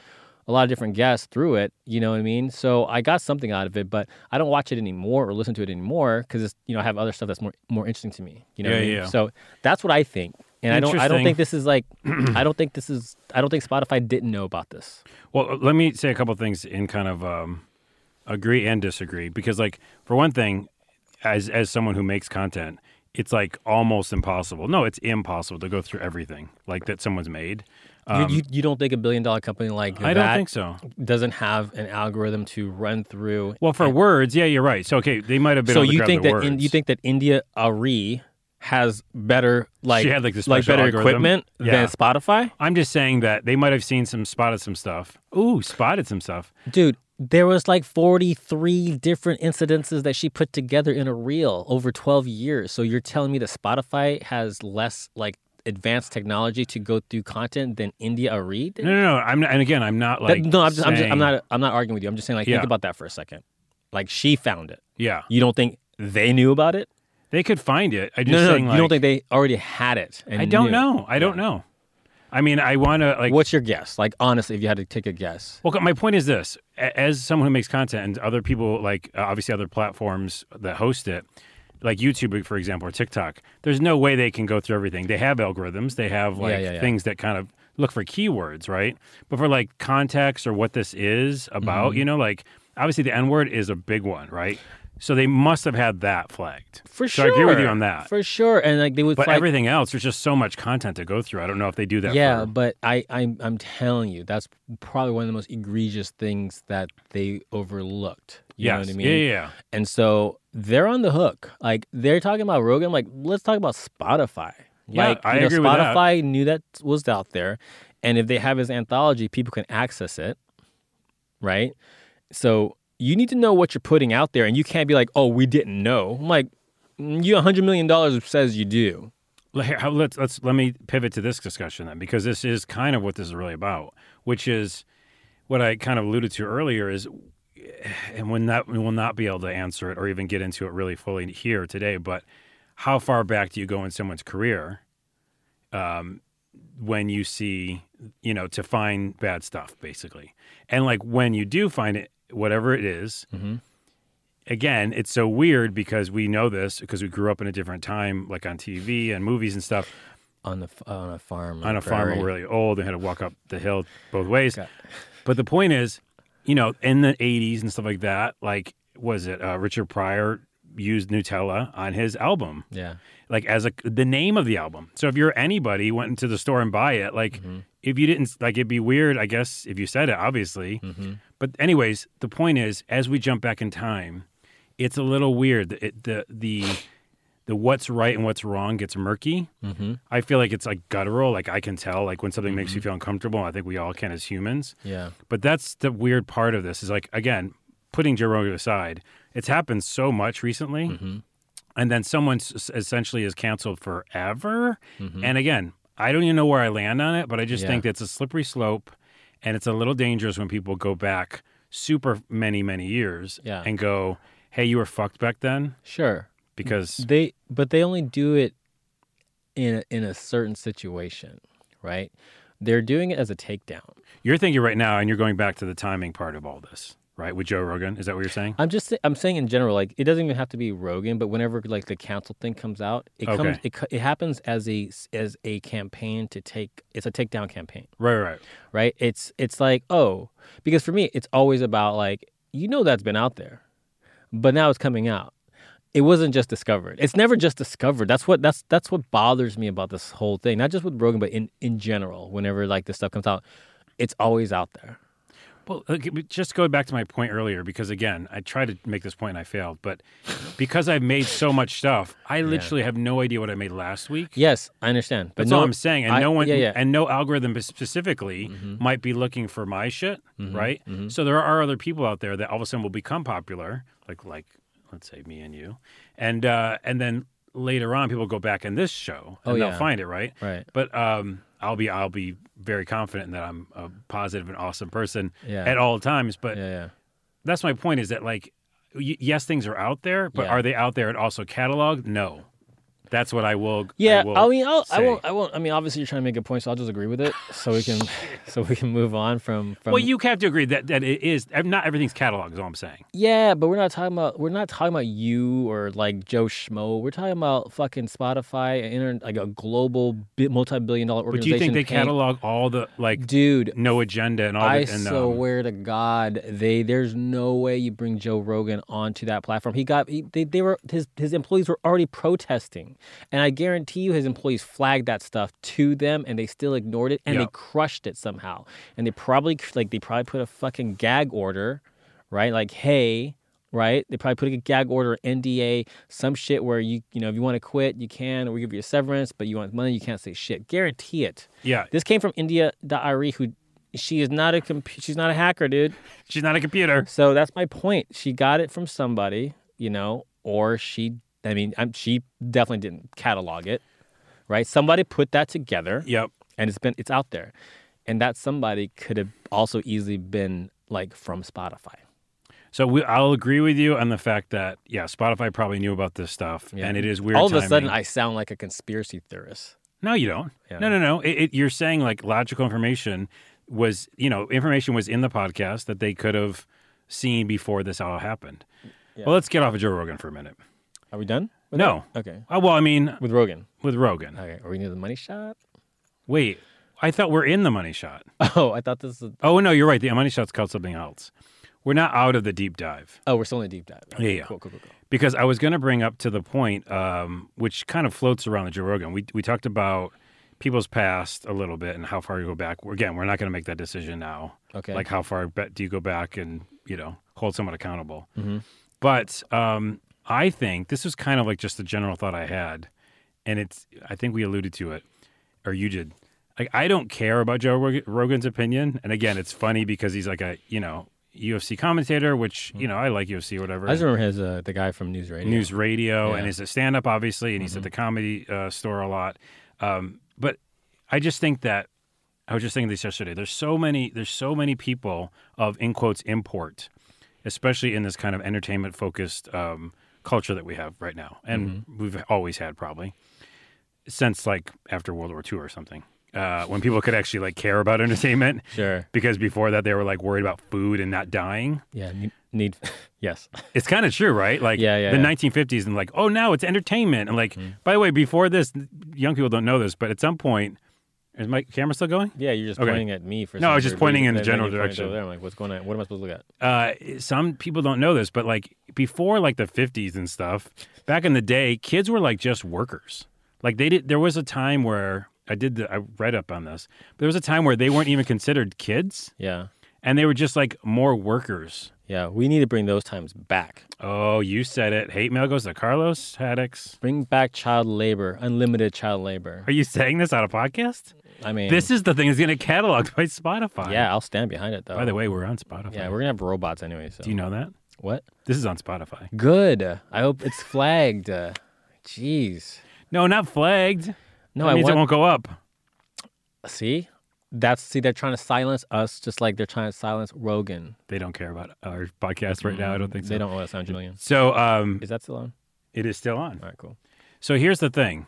a lot of different guests through it. You know what I mean? So I got something out of it, but I don't watch it anymore or listen to it anymore because you know I have other stuff that's more more interesting to me. You know what I Yeah, mean? yeah. So that's what I think. And I don't I don't think this is like I don't think this is I don't think Spotify didn't know about this. Well, let me say a couple things in kind of um, agree and disagree because, like, for one thing, as as someone who makes content, it's like almost impossible. No, it's impossible to go through everything like that someone's made. you, you you don't think a billion dollar company like Um, I don't think so. doesn't have an algorithm to run through. Well, for words, yeah, you're right. So, okay, they might have been. so able to you think that in, you think that India Arie has better like She had, like, the like better algorithm? equipment Yeah. than Spotify? I'm just saying that they might have seen some, spotted some stuff. Ooh, spotted some stuff. Dude, there was like 43 different incidences that she put together in a reel over 12 years. So you're telling me that Spotify has less like advanced technology to go through content than India Arie did? No, no, no. I'm not, and again, I'm not That- like. no, I'm, just, I'm, just, I'm not. I'm not arguing with you. I'm just saying, like, Yeah. think about that for a second. Like, she found it. Yeah, You don't think they knew about it? they could find it. I just No, no, saying, no. like, you don't think they already had it? and I don't knew? know. I don't know. I mean, I want to like. What's your guess? Like, honestly, if you had to take a guess. Well, my point is this: as someone who makes content and other people, like uh, obviously other platforms that host it, like YouTube, for example, or TikTok, there's no way they can go through everything. They have algorithms. They have like yeah, yeah. things that kind of look for keywords, right? But for like context or what this is about, Mm-hmm. you know, like obviously the N word is a big one, right? So they must have had that flagged. For so sure. I agree with you on that. For sure. And like they would but flag everything else, there's just so much content to go through. I don't know if they do that. Yeah, for- but I, I'm I'm telling you, that's probably one of the most egregious things that they overlooked. You know what I mean? Yeah, yeah, yeah. And so they're on the hook. Like they're talking about Rogan. Like let's talk about Spotify. Yeah, like I know, agree with that. Spotify knew that was out there, and if they have his anthology, people can access it. Right. So you need to know what you're putting out there, and you can't be like, "Oh, we didn't know." I'm like, "Mm, you, hundred million dollars says you do. Let's let's let me pivot to this discussion then, because this is kind of what this is really about, which is what I kind of alluded to earlier is, and when that we will not be able to answer it or even get into it really fully here today, but how far back do you go in someone's career, um, when you see, you know, to find bad stuff, basically, and like when you do find it, whatever it is, Mhm. again, it's so weird because we know this because we grew up in a different time, like on TV and movies and stuff. On the on a farm. On a farm, prairie. we're really old and had to walk up the hill both ways. But the point is, you know, in the '80s and stuff like that, like was it uh, Richard Pryor used Nutella on his album, Yeah. like as a the name of the album. So if you're anybody went into the store and buy it, like Mm-hmm. If you didn't like, it'd be weird, I guess, if you said it, obviously. Mm-hmm. But anyways, the point is, as we jump back in time, it's a little weird. It, the the the what's right and what's wrong gets murky. Mm-hmm. I feel like it's like guttural. Like I can tell, like when something makes you feel uncomfortable. I think we all can as humans. Yeah. But that's the weird part of this is like again, putting Joe Rogan aside, it's happened so much recently, Mm-hmm. and then someone s- essentially is canceled forever. Mhm. And again, I don't even know where I land on it, but I just Yeah. think it's a slippery slope, and it's a little dangerous when people go back super many many years Yeah. and go, "Hey, you were fucked back then," Sure. because They but they only do it in a, in a certain situation, right? They're doing it as a takedown. you're thinking right now, and you're going back to the timing part of all this, right? With Joe Rogan, is that what you're saying? I'm just I'm saying in general, like it doesn't even have to be Rogan, but whenever like the council thing comes out, it comes it, it happens as a as a campaign to take it's a takedown campaign, Right, right. right? It's it's like oh, because for me it's always about like you know that's been out there, but now it's coming out. It wasn't just discovered. It's never just discovered. That's what that's that's what bothers me about this whole thing. Not just with Rogan, but in in general. Whenever like this stuff comes out, it's always out there. Well, just go back to my point earlier because again, I tried to make this point and I failed, but because I've made so much stuff, I literally have no idea what I made last week. Yes, I understand. But That's no, all I'm saying, and I- no one, yeah, yeah. and no algorithm specifically Mhm. might be looking for my shit, Mhm, right? mhm. So there are other people out there that all of a sudden will become popular, like like let's say me and you, and uh, and then later on people go back in this show and Oh, they'll yeah. find it, right? right. But um, I'll be I'll be very confident that I'm a positive and awesome person Yeah. at all times. But yeah, yeah. that's my point is that like y- yes things are out there but are they out there and also cataloged no that's what i will Yeah, I, will I, mean, I'll, I say. won't. I won't. I mean, obviously, you're trying to make a point, so I'll just agree with it, so we can, so we can move on from. from well you have to agree that, that it is not everything's cataloged is all i'm saying yeah, but we're not talking about. We're not talking about you or like Joe Schmo. We're talking about fucking Spotify, an inter, like a global, multi-billion-dollar but do you think they paying- catalog all the like Dude, no agenda and all I the and, um, swear to God, they there's no way you bring Joe Rogan onto that platform. He got he, they they were his his employees were already protesting, and I guarantee you his employees flagged that stuff to them, and they still ignored it, and they crushed it somehow. And they probably like they probably put a fucking gag order, right? Like hey. Right, they probably put a gag order, NDA, some shit where you, you know, if you want to quit, you can, or we give you a severance, but you want money, you can't say shit. Guarantee it. yeah This came from India who she is not a comp- she's not a hacker, dude. she's not a computer So that's my point. She got it from somebody, you know, or she. I mean, I'm, she definitely didn't catalog it, right? Somebody put that together, yep and it's been it's out there, and that somebody could have also easily been like from Spotify. so we, i'll agree with you on the fact that yeah spotify probably knew about this stuff Yeah. and it is weird All of a sudden. I sound like a conspiracy theorist. No, you don't. Yeah. No, no, no. It, it, you're saying like logical information was, you know, information was in the podcast that they could have seen before this all happened. Yeah. Well, let's get off of Joe Rogan for a minute. Are we done? No. that? Okay. Oh, well, I mean, With Rogan. with Rogan. Okay. Are we near the money shot? Wait, I thought we're in the money shot. Oh, I thought this was. Oh, no, you're right. The money shot's called something else. We're not out of the deep dive Oh, we're still in a deep dive. Yeah, yeah. Cool, cool, cool, cool. because I was going to bring up to the point, um, which kind of floats around the Joe Rogan. We we talked about people's past a little bit and how far you go back. Again, we're not going to make that decision now. Okay. like how far do you go back and you know hold someone accountable Mhm. but um, i think this was kind of like just a general thought i had and it's i think we alluded to it or you did. Like i don't care about joe Rog- rogan's opinion and again it's funny because he's like a you know ufc commentator which you know i like ufc or whatever. I just remember his uh, the guy from News Radio. news radio and he's a stand-up obviously and he's at the comedy uh, store a lot. Um, but i just think that i was just thinking this yesterday there's so many there's so many people of in quotes import especially in this kind of entertainment focused um, culture that we have right now and we've always had probably since like after world war ii or something uh, when people could actually like care about entertainment Sure. because before that they were like worried about food and not dying Yeah. Need. need yes. it's kind of true, right? Like Yeah, yeah, the yeah. 1950s and like, oh, now it's entertainment. And like, by the way, before this, young people don't know this, but at some point, is my camera still going? Yeah, you're just Okay. pointing at me for. No, I was just pointing in the general direction. over There. I'm like, what's going on? What am I supposed to look at? Uh, some people don't know this, but like before like the 50s and stuff, back in the day, kids were like just workers. Like they did, there was a time where, I did the I read up on this. But there was a time where they weren't even considered kids, Yeah. and they were just like more workers. Yeah. We need to bring those times back. Oh, you said it. Hate mail goes to Carlos Haddix. Bring back child labor, unlimited child labor. Are you saying this on a podcast? I mean, This is the thing that's going to get cataloged by Spotify. yeah, I'll stand behind it though. By the way, we're on Spotify. yeah, we're gonna have robots anyway. So Do you know that? what? This is on Spotify. Good. I hope it's flagged. Uh, Jeez. No, not flagged. No, that I means want. it won't go up. See, that's see. They're trying to silence us, just like they're trying to silence Rogan. They don't care about our podcast right now. I don't think so. They don't want us on Julian. So um, Is that still on? it is still on. All right, cool. So here's the thing.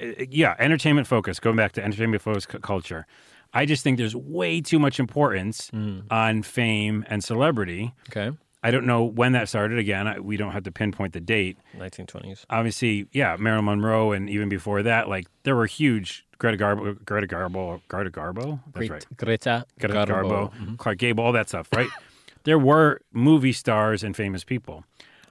Uh, Yeah, entertainment focus. Going back to entertainment focus cu- culture, I just think there's way too much importance on fame and celebrity. Okay. I don't know when that started. Again, I, we don't have to pinpoint the date. 1920s. Obviously, yeah, Marilyn Monroe, and even before that, like there were huge Greta Garbo, Greta Garbo, Greta Garbo. That's right. Greta Greta Garbo. Garbo, Mm-hmm. Clark Gable, all that stuff, right? there were movie stars and famous people.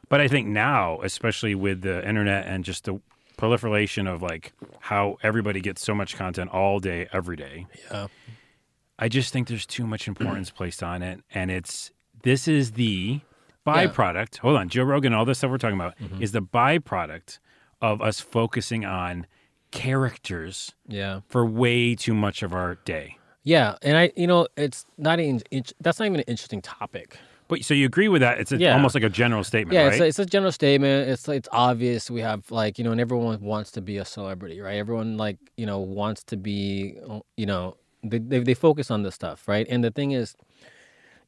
But I think now, especially with the internet and just the proliferation of like how everybody gets so much content all day, every day, Yeah. I just think there's too much importance placed on it. And it's this is the byproduct. Hold on, Joe Rogan, all this stuff we're talking about Mm-hmm. is the byproduct of us focusing on characters Yeah. for way too much of our day. Yeah, and I, you know, it's not even. That's not even an interesting topic. But so you agree with that? It's a, Yeah. almost like a general statement, Yeah, right? it's, a, it's a general statement. It's it's obvious. We have like you know, and everyone wants to be a celebrity, right? Everyone like you know wants to be, oh, you know, they they, they focus on this stuff, right? And the thing is,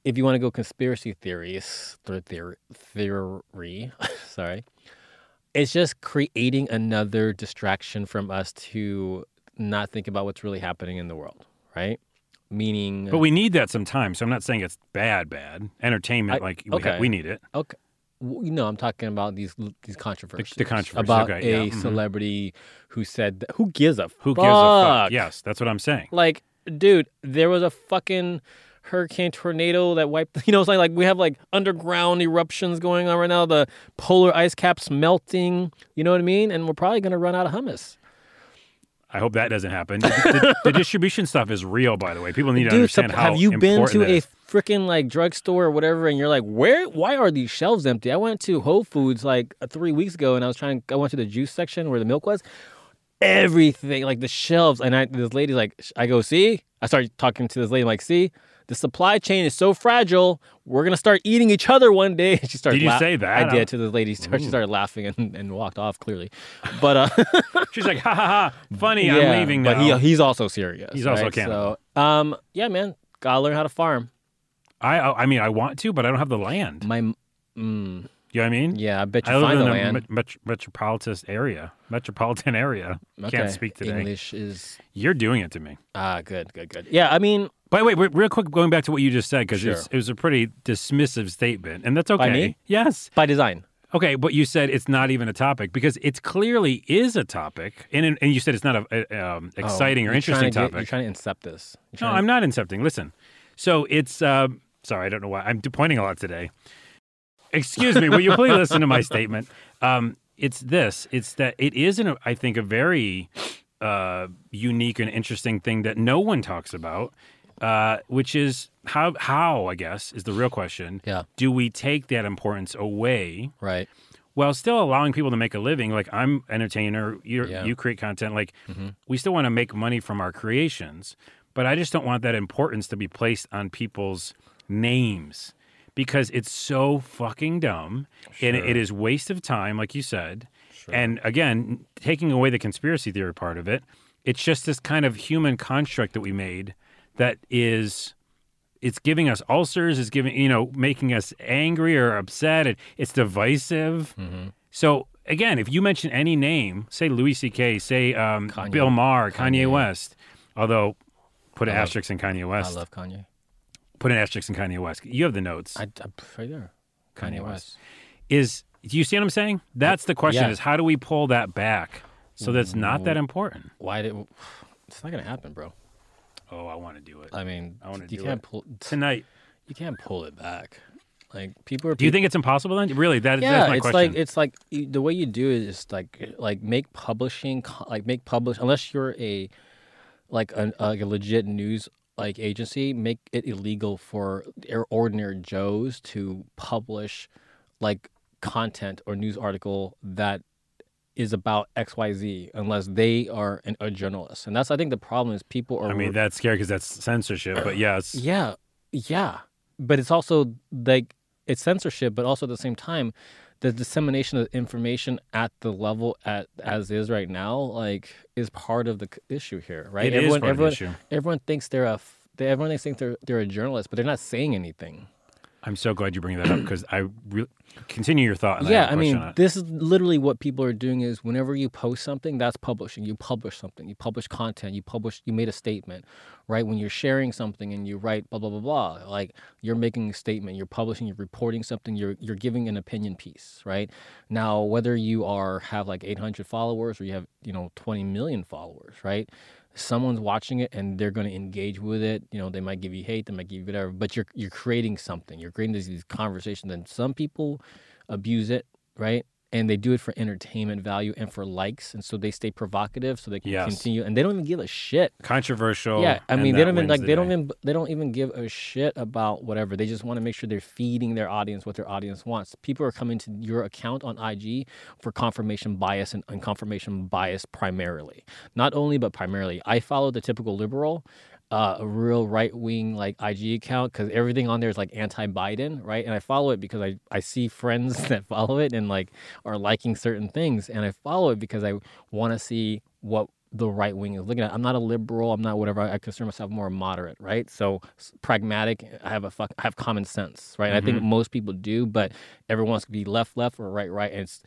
if you want to go conspiracy theories, theory, theory, theory sorry, it's just creating another distraction from us to not think about what's really happening in the world, right? Meaning, But we need that sometimes. So I'm not saying it's bad, bad entertainment. I- like we, ha- okay. we need it. Okay. You know, I'm talking about these these controversies. The controversy about okay, yeah, a mhm. celebrity who said that, who gives a Who gives a fuck? fuck? Yes, that's what I'm saying. Like, dude, there was a fucking hurricane tornado that wiped. You know, it's like like we have like underground eruptions going on right now. The polar ice caps melting. You know what I mean? And we're probably gonna run out of hummus. I hope that doesn't happen. the, the distribution stuff is real, by the way. People need to Dude, understand sup- how have you been to a freaking like drugstore or whatever, and you're like, where? Why are these shelves empty? I went to Whole Foods like uh, three weeks ago, and I was trying. I went to the juice section where the milk was. Everything like the shelves, and I this lady's like, I go, see. I started talking to this lady, like, see, the supply chain is so fragile. We're gonna start eating each other one day. She started. Did you laugh- say that? I did to the lady. She started laughing and, and walked off clearly, but uh, She's like, ha ha ha, funny, yeah, I'm leaving now. But he, he's also serious. He's also right? So, um, yeah, man, gotta learn how to farm. I, I mean, I want to, but I don't have the land. My, mm, You know what I mean? yeah, I bet you I live find in the a land. met- met- metropolitan area. Metropolitan area. Can't speak today. English is You're doing it to me. ah good, good, good. Yeah, I mean, By the way, real quick, going back to what you just said, because Sure. it was a pretty dismissive statement, and that's okay. By me? Yes. by design. Okay, but you said it's not even a topic because it clearly is a topic, and and you said it's not a, a um, exciting Oh, or you're interesting trying to get- topic. you're trying to incept this. You're no, trying I'm not incepting. Listen, so it's uh, sorry, I don't know why I'm pointing a lot today. Excuse me, will you please listen to my statement? Um, it's this. It's that it is, an, I think, a very uh, unique and interesting thing that no one talks about, uh, which is how how I guess is the real question. Yeah. Do we take that importance away right. while still allowing people to make a living? Like I'm entertainer, you Yeah. you create content. Like Mhm. we still want to make money from our creations, but I just don't want that importance to be placed on people's names because it's so fucking dumb and it is waste of time, like you said. Sure. And again, taking away the conspiracy theory part of it, it's just this kind of human construct that we made that is it's giving us ulcers, it's giving you know, making us angry or upset. It, it's divisive. Mm-hmm. So again, if you mention any name, say Louis C.K., say um. Bill Maher, Kanye. Kanye. West, although put an love- asterisk in Kanye West. I love Kanye. Put an asterisk in Kanye West. You have the notes. I, I'm right there. Kanye Kanye West. West. is do you see what I'm saying? That's the question: Yeah. is how do we pull that back so that's not that mm-hmm. important? Why did? It's not gonna happen, bro. Oh, I want to do it I mean, I wanna you do can't it. pull. tonight. You can't pull it back. Like people are. Do you think it's impossible then? Really, that, yeah, that's my it's question. like it's like you- the way you do it is like like make publishing like make publish unless you're a like a, like a legit news like agency make it illegal for ordinary joes to publish like content or news article that is about xyz unless they are an, a journalist and that's i think the problem is people are I mean, that's scary because that's censorship. But yes, yeah, yeah. But it's also like it's censorship, but also at the same time, the dissemination of information at the level at as is right now, like, is part of the issue here, right? It is everyone, part of the everyone, issue. everyone thinks they're a. They, everyone thinks they're they're a journalist, but they're not saying anything. I'm so glad you bring that up because I re- continue your thought. I yeah, a I mean, this is literally what people are doing. Is whenever you post something, that's publishing. You publish something. You publish content. You publish. You made a statement, right? When you're sharing something and you write blah blah blah blah, like you're making a statement. You're publishing. You're reporting something. You're you're giving an opinion piece, right? Now, whether you are have like 800 followers or you have you know 20 million followers, right? Someone's watching it and they're going to engage with it. You know, they might give you hate, they might give you whatever, but you're you're creating something. You're creating these, these conversations, and some people abuse it, right? And they do it for entertainment value and for likes, and so they stay provocative, so they can Yes. continue, and they don't even give a shit. Controversial. yeah, I mean, they don't even like the they don't even they don't even give a shit about whatever. They just want to make sure they're feeding their audience what their audience wants. People are coming to your account on IG for confirmation bias and, and confirmation bias primarily, not only but primarily. I follow the typical liberal. Uh, a real right wing like IG account because everything on there is like anti Biden, right? And I follow it because I, I see friends that follow it and like are liking certain things. And I follow it because I want to see what the right wing is looking at. I'm not a liberal. I'm not whatever. I consider myself more moderate, right? So pragmatic. I have a fuck. I have common sense, right? And I think most people do, but everyone wants to be left, left, or right, right. And it's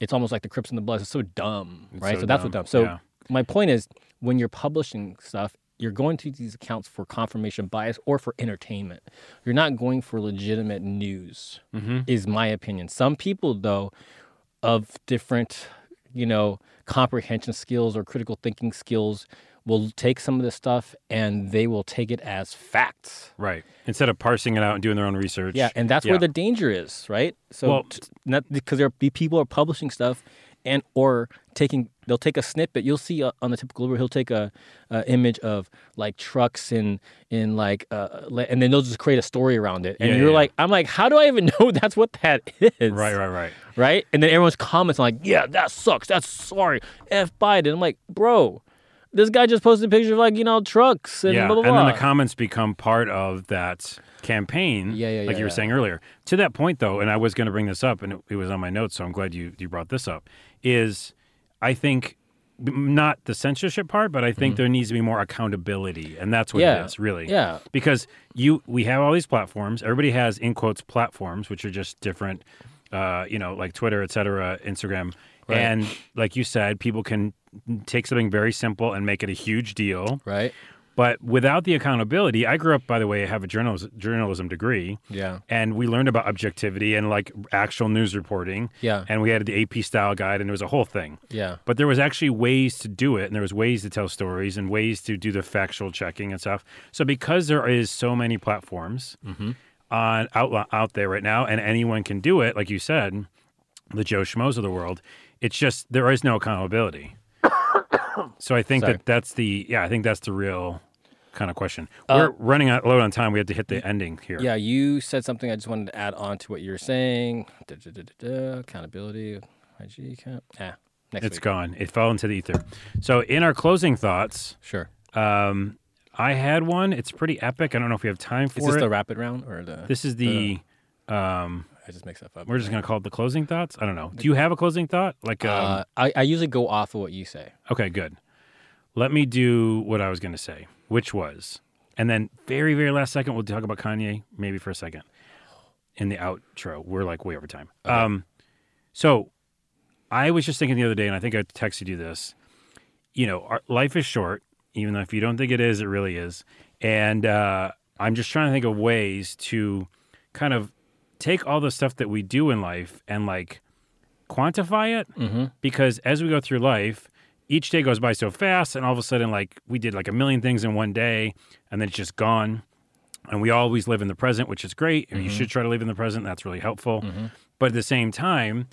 it's almost like the Crips and the Bloods. It's so dumb, right? so So, that's what dumb. So yeah. my point is, when you're publishing stuff, you're going to these accounts for confirmation bias or for entertainment. You're not going for legitimate news. Mm-hmm. Is my opinion. Some people though, of different, you know, comprehension skills or critical thinking skills will take some of this stuff and they will take it as facts. Right. Instead of parsing it out and doing their own research. Yeah, and that's Yeah. where the danger is, right? So Well- t- not because there be people are publishing stuff and or taking they'll take a snippet. You'll see uh, on the typical liberal he'll take a, a image of like trucks and in like uh, and then they'll just create a story around it. And Yeah, you're yeah. like I'm like how do I even know that's what that is? Right, right, right. right? And then everyone's comments like, "Yeah, that sucks. That's sorry." F Biden. I'm like, bro, this guy just posted a picture of like you know trucks and yeah. blah blah and then the comments become part of that campaign. Yeah, yeah, Like yeah, you were yeah. saying earlier. To that point, though, and I was going to bring this up, and it, it was on my notes, so I'm glad you you brought this up. Is I think not the censorship part, but I think there needs to be more accountability, and that's what Mm-hmm. Yeah, it is really. yeah. Because you, we have all these platforms. Everybody has in quotes platforms, which are just different. Uh, you know, like Twitter, et cetera, Instagram, Right. and like you said, people can take something very simple and make it a huge deal. right? But without the accountability, I grew up, by the way, I have a journalism, journalism degree. Yeah. And we learned about objectivity and like actual news reporting. Yeah. And we had the AP style guide, and it was a whole thing. Yeah. But there was actually ways to do it, and there was ways to tell stories and ways to do the factual checking and stuff. So because there is so many platforms Mm-hmm. on out out there right now, and anyone can do it, like you said, the Joe Schmoes of the world, it's just there is no accountability. so I think Sorry. that that's the yeah, I think that's the real kind of question. Uh, We're running out low on time. We have to hit the ending here. Yeah, you said something. I just wanted to add on to what you were saying. Da, da, da, accountability, IG account. Ah, next It's week. gone. It fell into the ether. So in our closing thoughts, Sure. um, I had one. It's pretty epic. I don't know if we have time for Is this it. the rapid round or the? this is the. Um, I just mix stuff up. we're just gonna call it the closing thoughts. I don't know. Do you have a closing thought? Like, um, Uh, I, I usually go off of what you say. okay, good. Let me do what I was gonna say, which was, and then very, very last second, we'll talk about Kanye, maybe for a second, in the outro. We're like way over time. Um, so I was just thinking the other day, and I think I texted you this. You know, our, life is short, even though if you don't think it is, it really is. And uh, I'm just trying to think of ways to kind of take all the stuff that we do in life and like quantify it. Mm-hmm. Because as we go through life, each day goes by so fast, and all of a sudden, like we did like a million things in one day, and then it's just gone. and we always live in the present, which is great. Mm-hmm. You should try to live in the present. That's really helpful. But at the same time,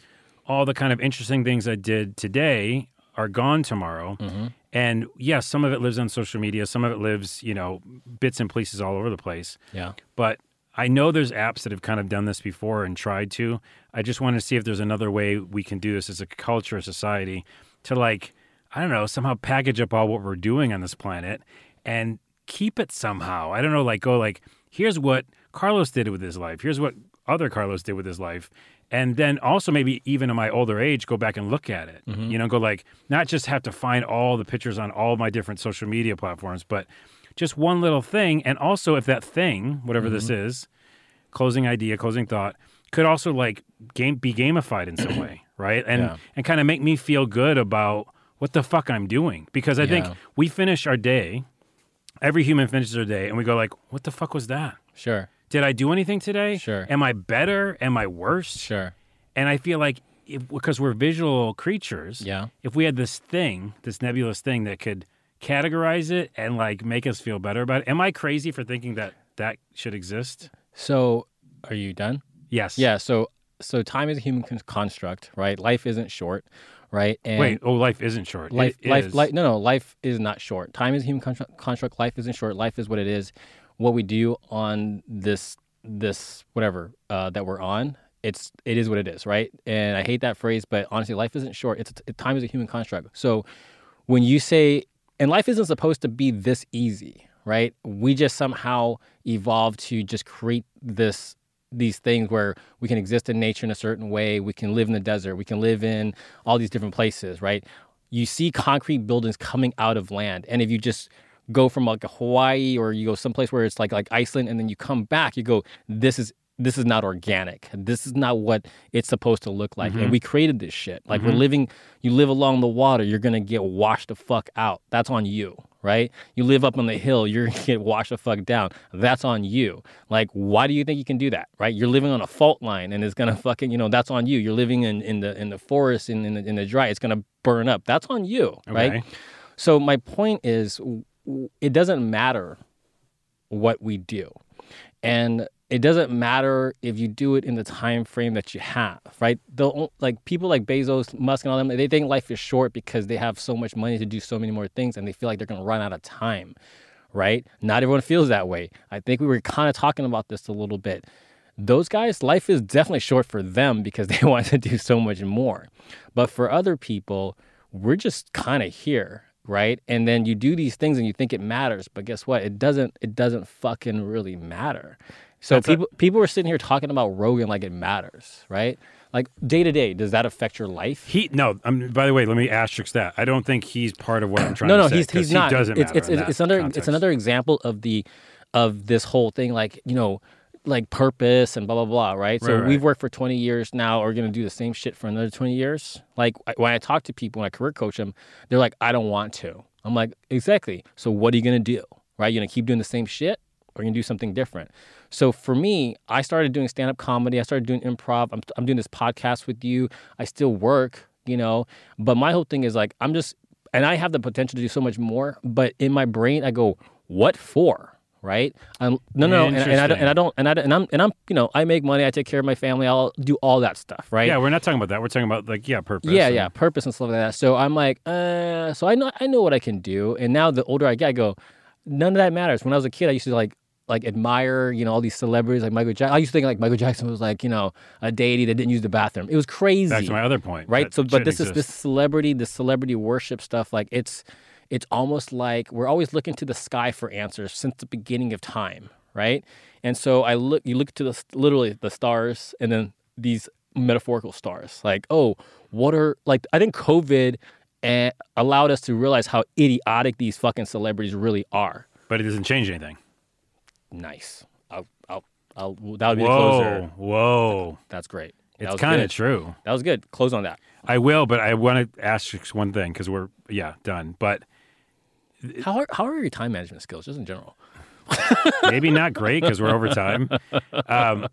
all the kind of interesting things I did today are gone tomorrow. Mm-hmm. And yes, some of it lives on social media. Some of it lives, you know, bits and pieces all over the place. Yeah. But I know there's apps that have kind of done this before and tried to. I just want to see if there's another way we can do this as a culture, a society, to like, I don't know, somehow package up all what we're doing on this planet and keep it somehow. I don't know, like go like, here's what Carlos did with his life. Here's what other Carlos did with his life. And then also maybe even in my older age, go back and look at it. Mm-hmm. You know, go like not just have to find all the pictures on all my different social media platforms, but just one little thing. And also if that thing, whatever this mm-hmm. is, closing idea, closing thought, could also like game be gamified in some way, right? And Yeah. and kind of make me feel good about what the fuck I'm doing. Because I think we finish our day, every human finishes their day, and we go like, what the fuck was that? Sure. Did I do anything today? Sure. Am I better? Am I worse? Sure. And I feel like if, because we're visual creatures, Yeah. if we had this thing, this nebulous thing that could categorize it and like make us feel better about it, am I crazy for thinking that that should exist? So, are you done? Yes. Yeah. So, so time is a human con- construct, right? Life isn't short, right? And Wait. Oh, life isn't short. life, It life, is. life. No, no. Life is not short. Time is a human construct. Life isn't short. Life is what it is. What we do on this, this whatever uh, that we're on, it's it is what it is, right? And I hate that phrase, but honestly, life isn't short. It's it, time is a human construct. So, when you say, and life isn't supposed to be this easy, right? We just somehow evolved to just create this these things where we can exist in nature in a certain way. We can live in the desert. We can live in all these different places, right? You see concrete buildings coming out of land, and if you just go from like Hawaii or you go someplace where it's like like Iceland, and then you come back, you go, this is this is not organic. This is not what it's supposed to look like. And mm-hmm. we created this shit. Like we're mm-hmm. living, you live along the water, you're gonna get washed the fuck out. That's on you, right? You live up on the hill, you're gonna get washed the fuck down. That's on you. Like, why do you think you can do that, right? You're living on a fault line and it's gonna fucking, you know, that's on you. You're living in, in the in the forest in, in the in the dry, it's gonna burn up. That's on you, right? So my point is, it doesn't matter what we do, and it doesn't matter if you do it in the time frame that you have, right? The like people like Bezos, Musk, and all them, they think life is short because they have so much money to do so many more things, and they feel like they're to run out of time, right? Not everyone feels that way. I think we were kind of talking about this a little bit. Those guys, life is definitely short for them because they want to do so much more. But for other people, we're just kind of here, right? And then you do these things and you think it matters, but guess what? It doesn't. It doesn't fucking really matter. So That's a- people people are sitting here talking about Rogan like it matters, right? Like day to day, does that affect your life? He no. Um, by the way, let me asterisk that. I don't think he's part of what I'm trying no, to no, say. he's he's he not. Doesn't it's matter it's it's, it's another it's another example of the of this whole thing, like you know, like purpose and blah blah blah, right? So Right, right. we've worked for twenty years now. We're gonna do the same shit for another twenty years. Like I- when I talk to people, when I career coach them, they're like, I don't want to. I'm like, exactly. So what are you gonna do? Right? You're gonna keep doing the same shit, or you gonna do something different? So for me, I started doing stand up comedy. I started doing improv. I'm, I'm doing this podcast with you. I still work, you know, but my whole thing is like, I'm just, and I have the potential to do so much more, but in my brain, I go, what for? Right? I'm, no, no, and, and I don't, and I don't, and I and I'm, and I'm, you know, I make money. I take care of my family. I'll do all that stuff. Right? Yeah, we're not talking about that. We're talking about like yeah, purpose. yeah, and- yeah, purpose and stuff like that. So I'm like, uh, so I know I know what I can do. And now the older I get, I go, none of that matters. When I was a kid, I used to like like admire, you know, all these celebrities like Michael Jackson. I used to think like Michael Jackson was like, you know, a deity that didn't use the bathroom. It was crazy. Back to my other point. right? So, but this is this celebrity, this celebrity worship stuff. Like it's it's almost like we're always looking to the sky for answers since the beginning of time, right? And so I look, you look to the literally the stars, and then these metaphorical stars. Like, oh, what are like? I think COVID eh, allowed us to realize how idiotic these fucking celebrities really are. but it doesn't change anything. Nice. I'll, I'll, I'll that would be the closer. Whoa, whoa! That's great. That It's kind of true. That was good. Close on that. I will, but I want to ask just one thing because we're yeah done. But How are how are your time management skills, just in general? maybe not great because we're over time. Um,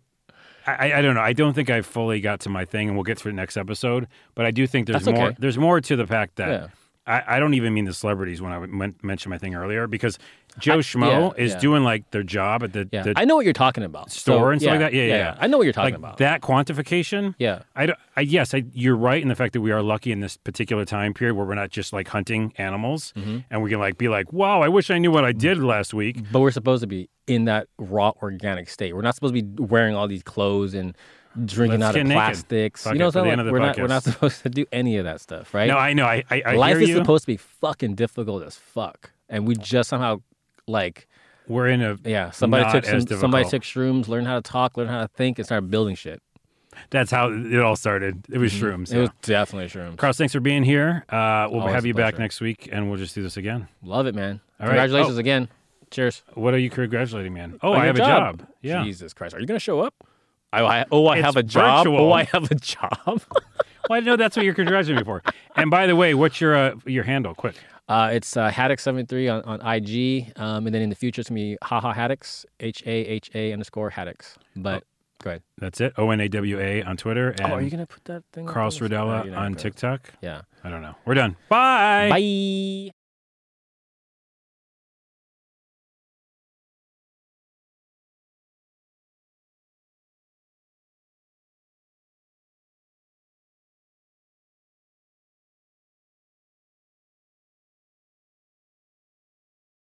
I, I don't know. I don't think I fully got to my thing, and we'll get to it next episode. But I do think there's That's more. There's more to the fact that Yeah. I, I don't even mean the celebrities when I mentioned my thing earlier because Joe Schmo yeah, is yeah. doing like their job at the, Yeah, the I know what you're talking about. store So, and stuff like that. Yeah, yeah, yeah. I know what you're talking like about. that quantification. Yeah. I, I yes, I, you're right in the fact that we are lucky in this particular time period where we're not just like hunting animals, Mm-hmm. and we can like be like, "Wow, I wish I knew what I did last week." But we're supposed to be in that raw organic state. We're not supposed to be wearing all these clothes and drinking Let's out of plastics. Fuck you know what I'm saying? end of the Like, we're not we're not supposed to do any of that stuff, right? No, I know. I I, I Life is you. supposed to be fucking difficult as fuck, and we just somehow like we're in a yeah. Somebody took some, somebody took shrooms, learned how to talk, learned how to think, and started building shit. That's how it all started. It was shrooms. Mm-hmm. It yeah. was definitely shrooms. Carl, thanks for being here. Uh, we'll Always have you back next week, and we'll just do this again. Love it, man. All right. Congratulations Oh. again. Cheers. What are you congratulating me on? Oh, I have a job. Yeah. Jesus Christ, are you gonna show up? I, I oh I It's have a job. virtual. Oh I have a job. Well, I know that's what you're congratulating me for. And by the way, what's your uh, your handle? Quick. Uh, it's uh, Haddock73 on, on IG. Um, and then in the future, it's going to be Haha Haddocks, H A H A underscore Haddocks. But go ahead. That's it. O N A W A on Twitter and oh, are you going to put that thing Carl on the- Oh, not on. TikTok. Yeah. I don't know. We're done. Bye. Bye.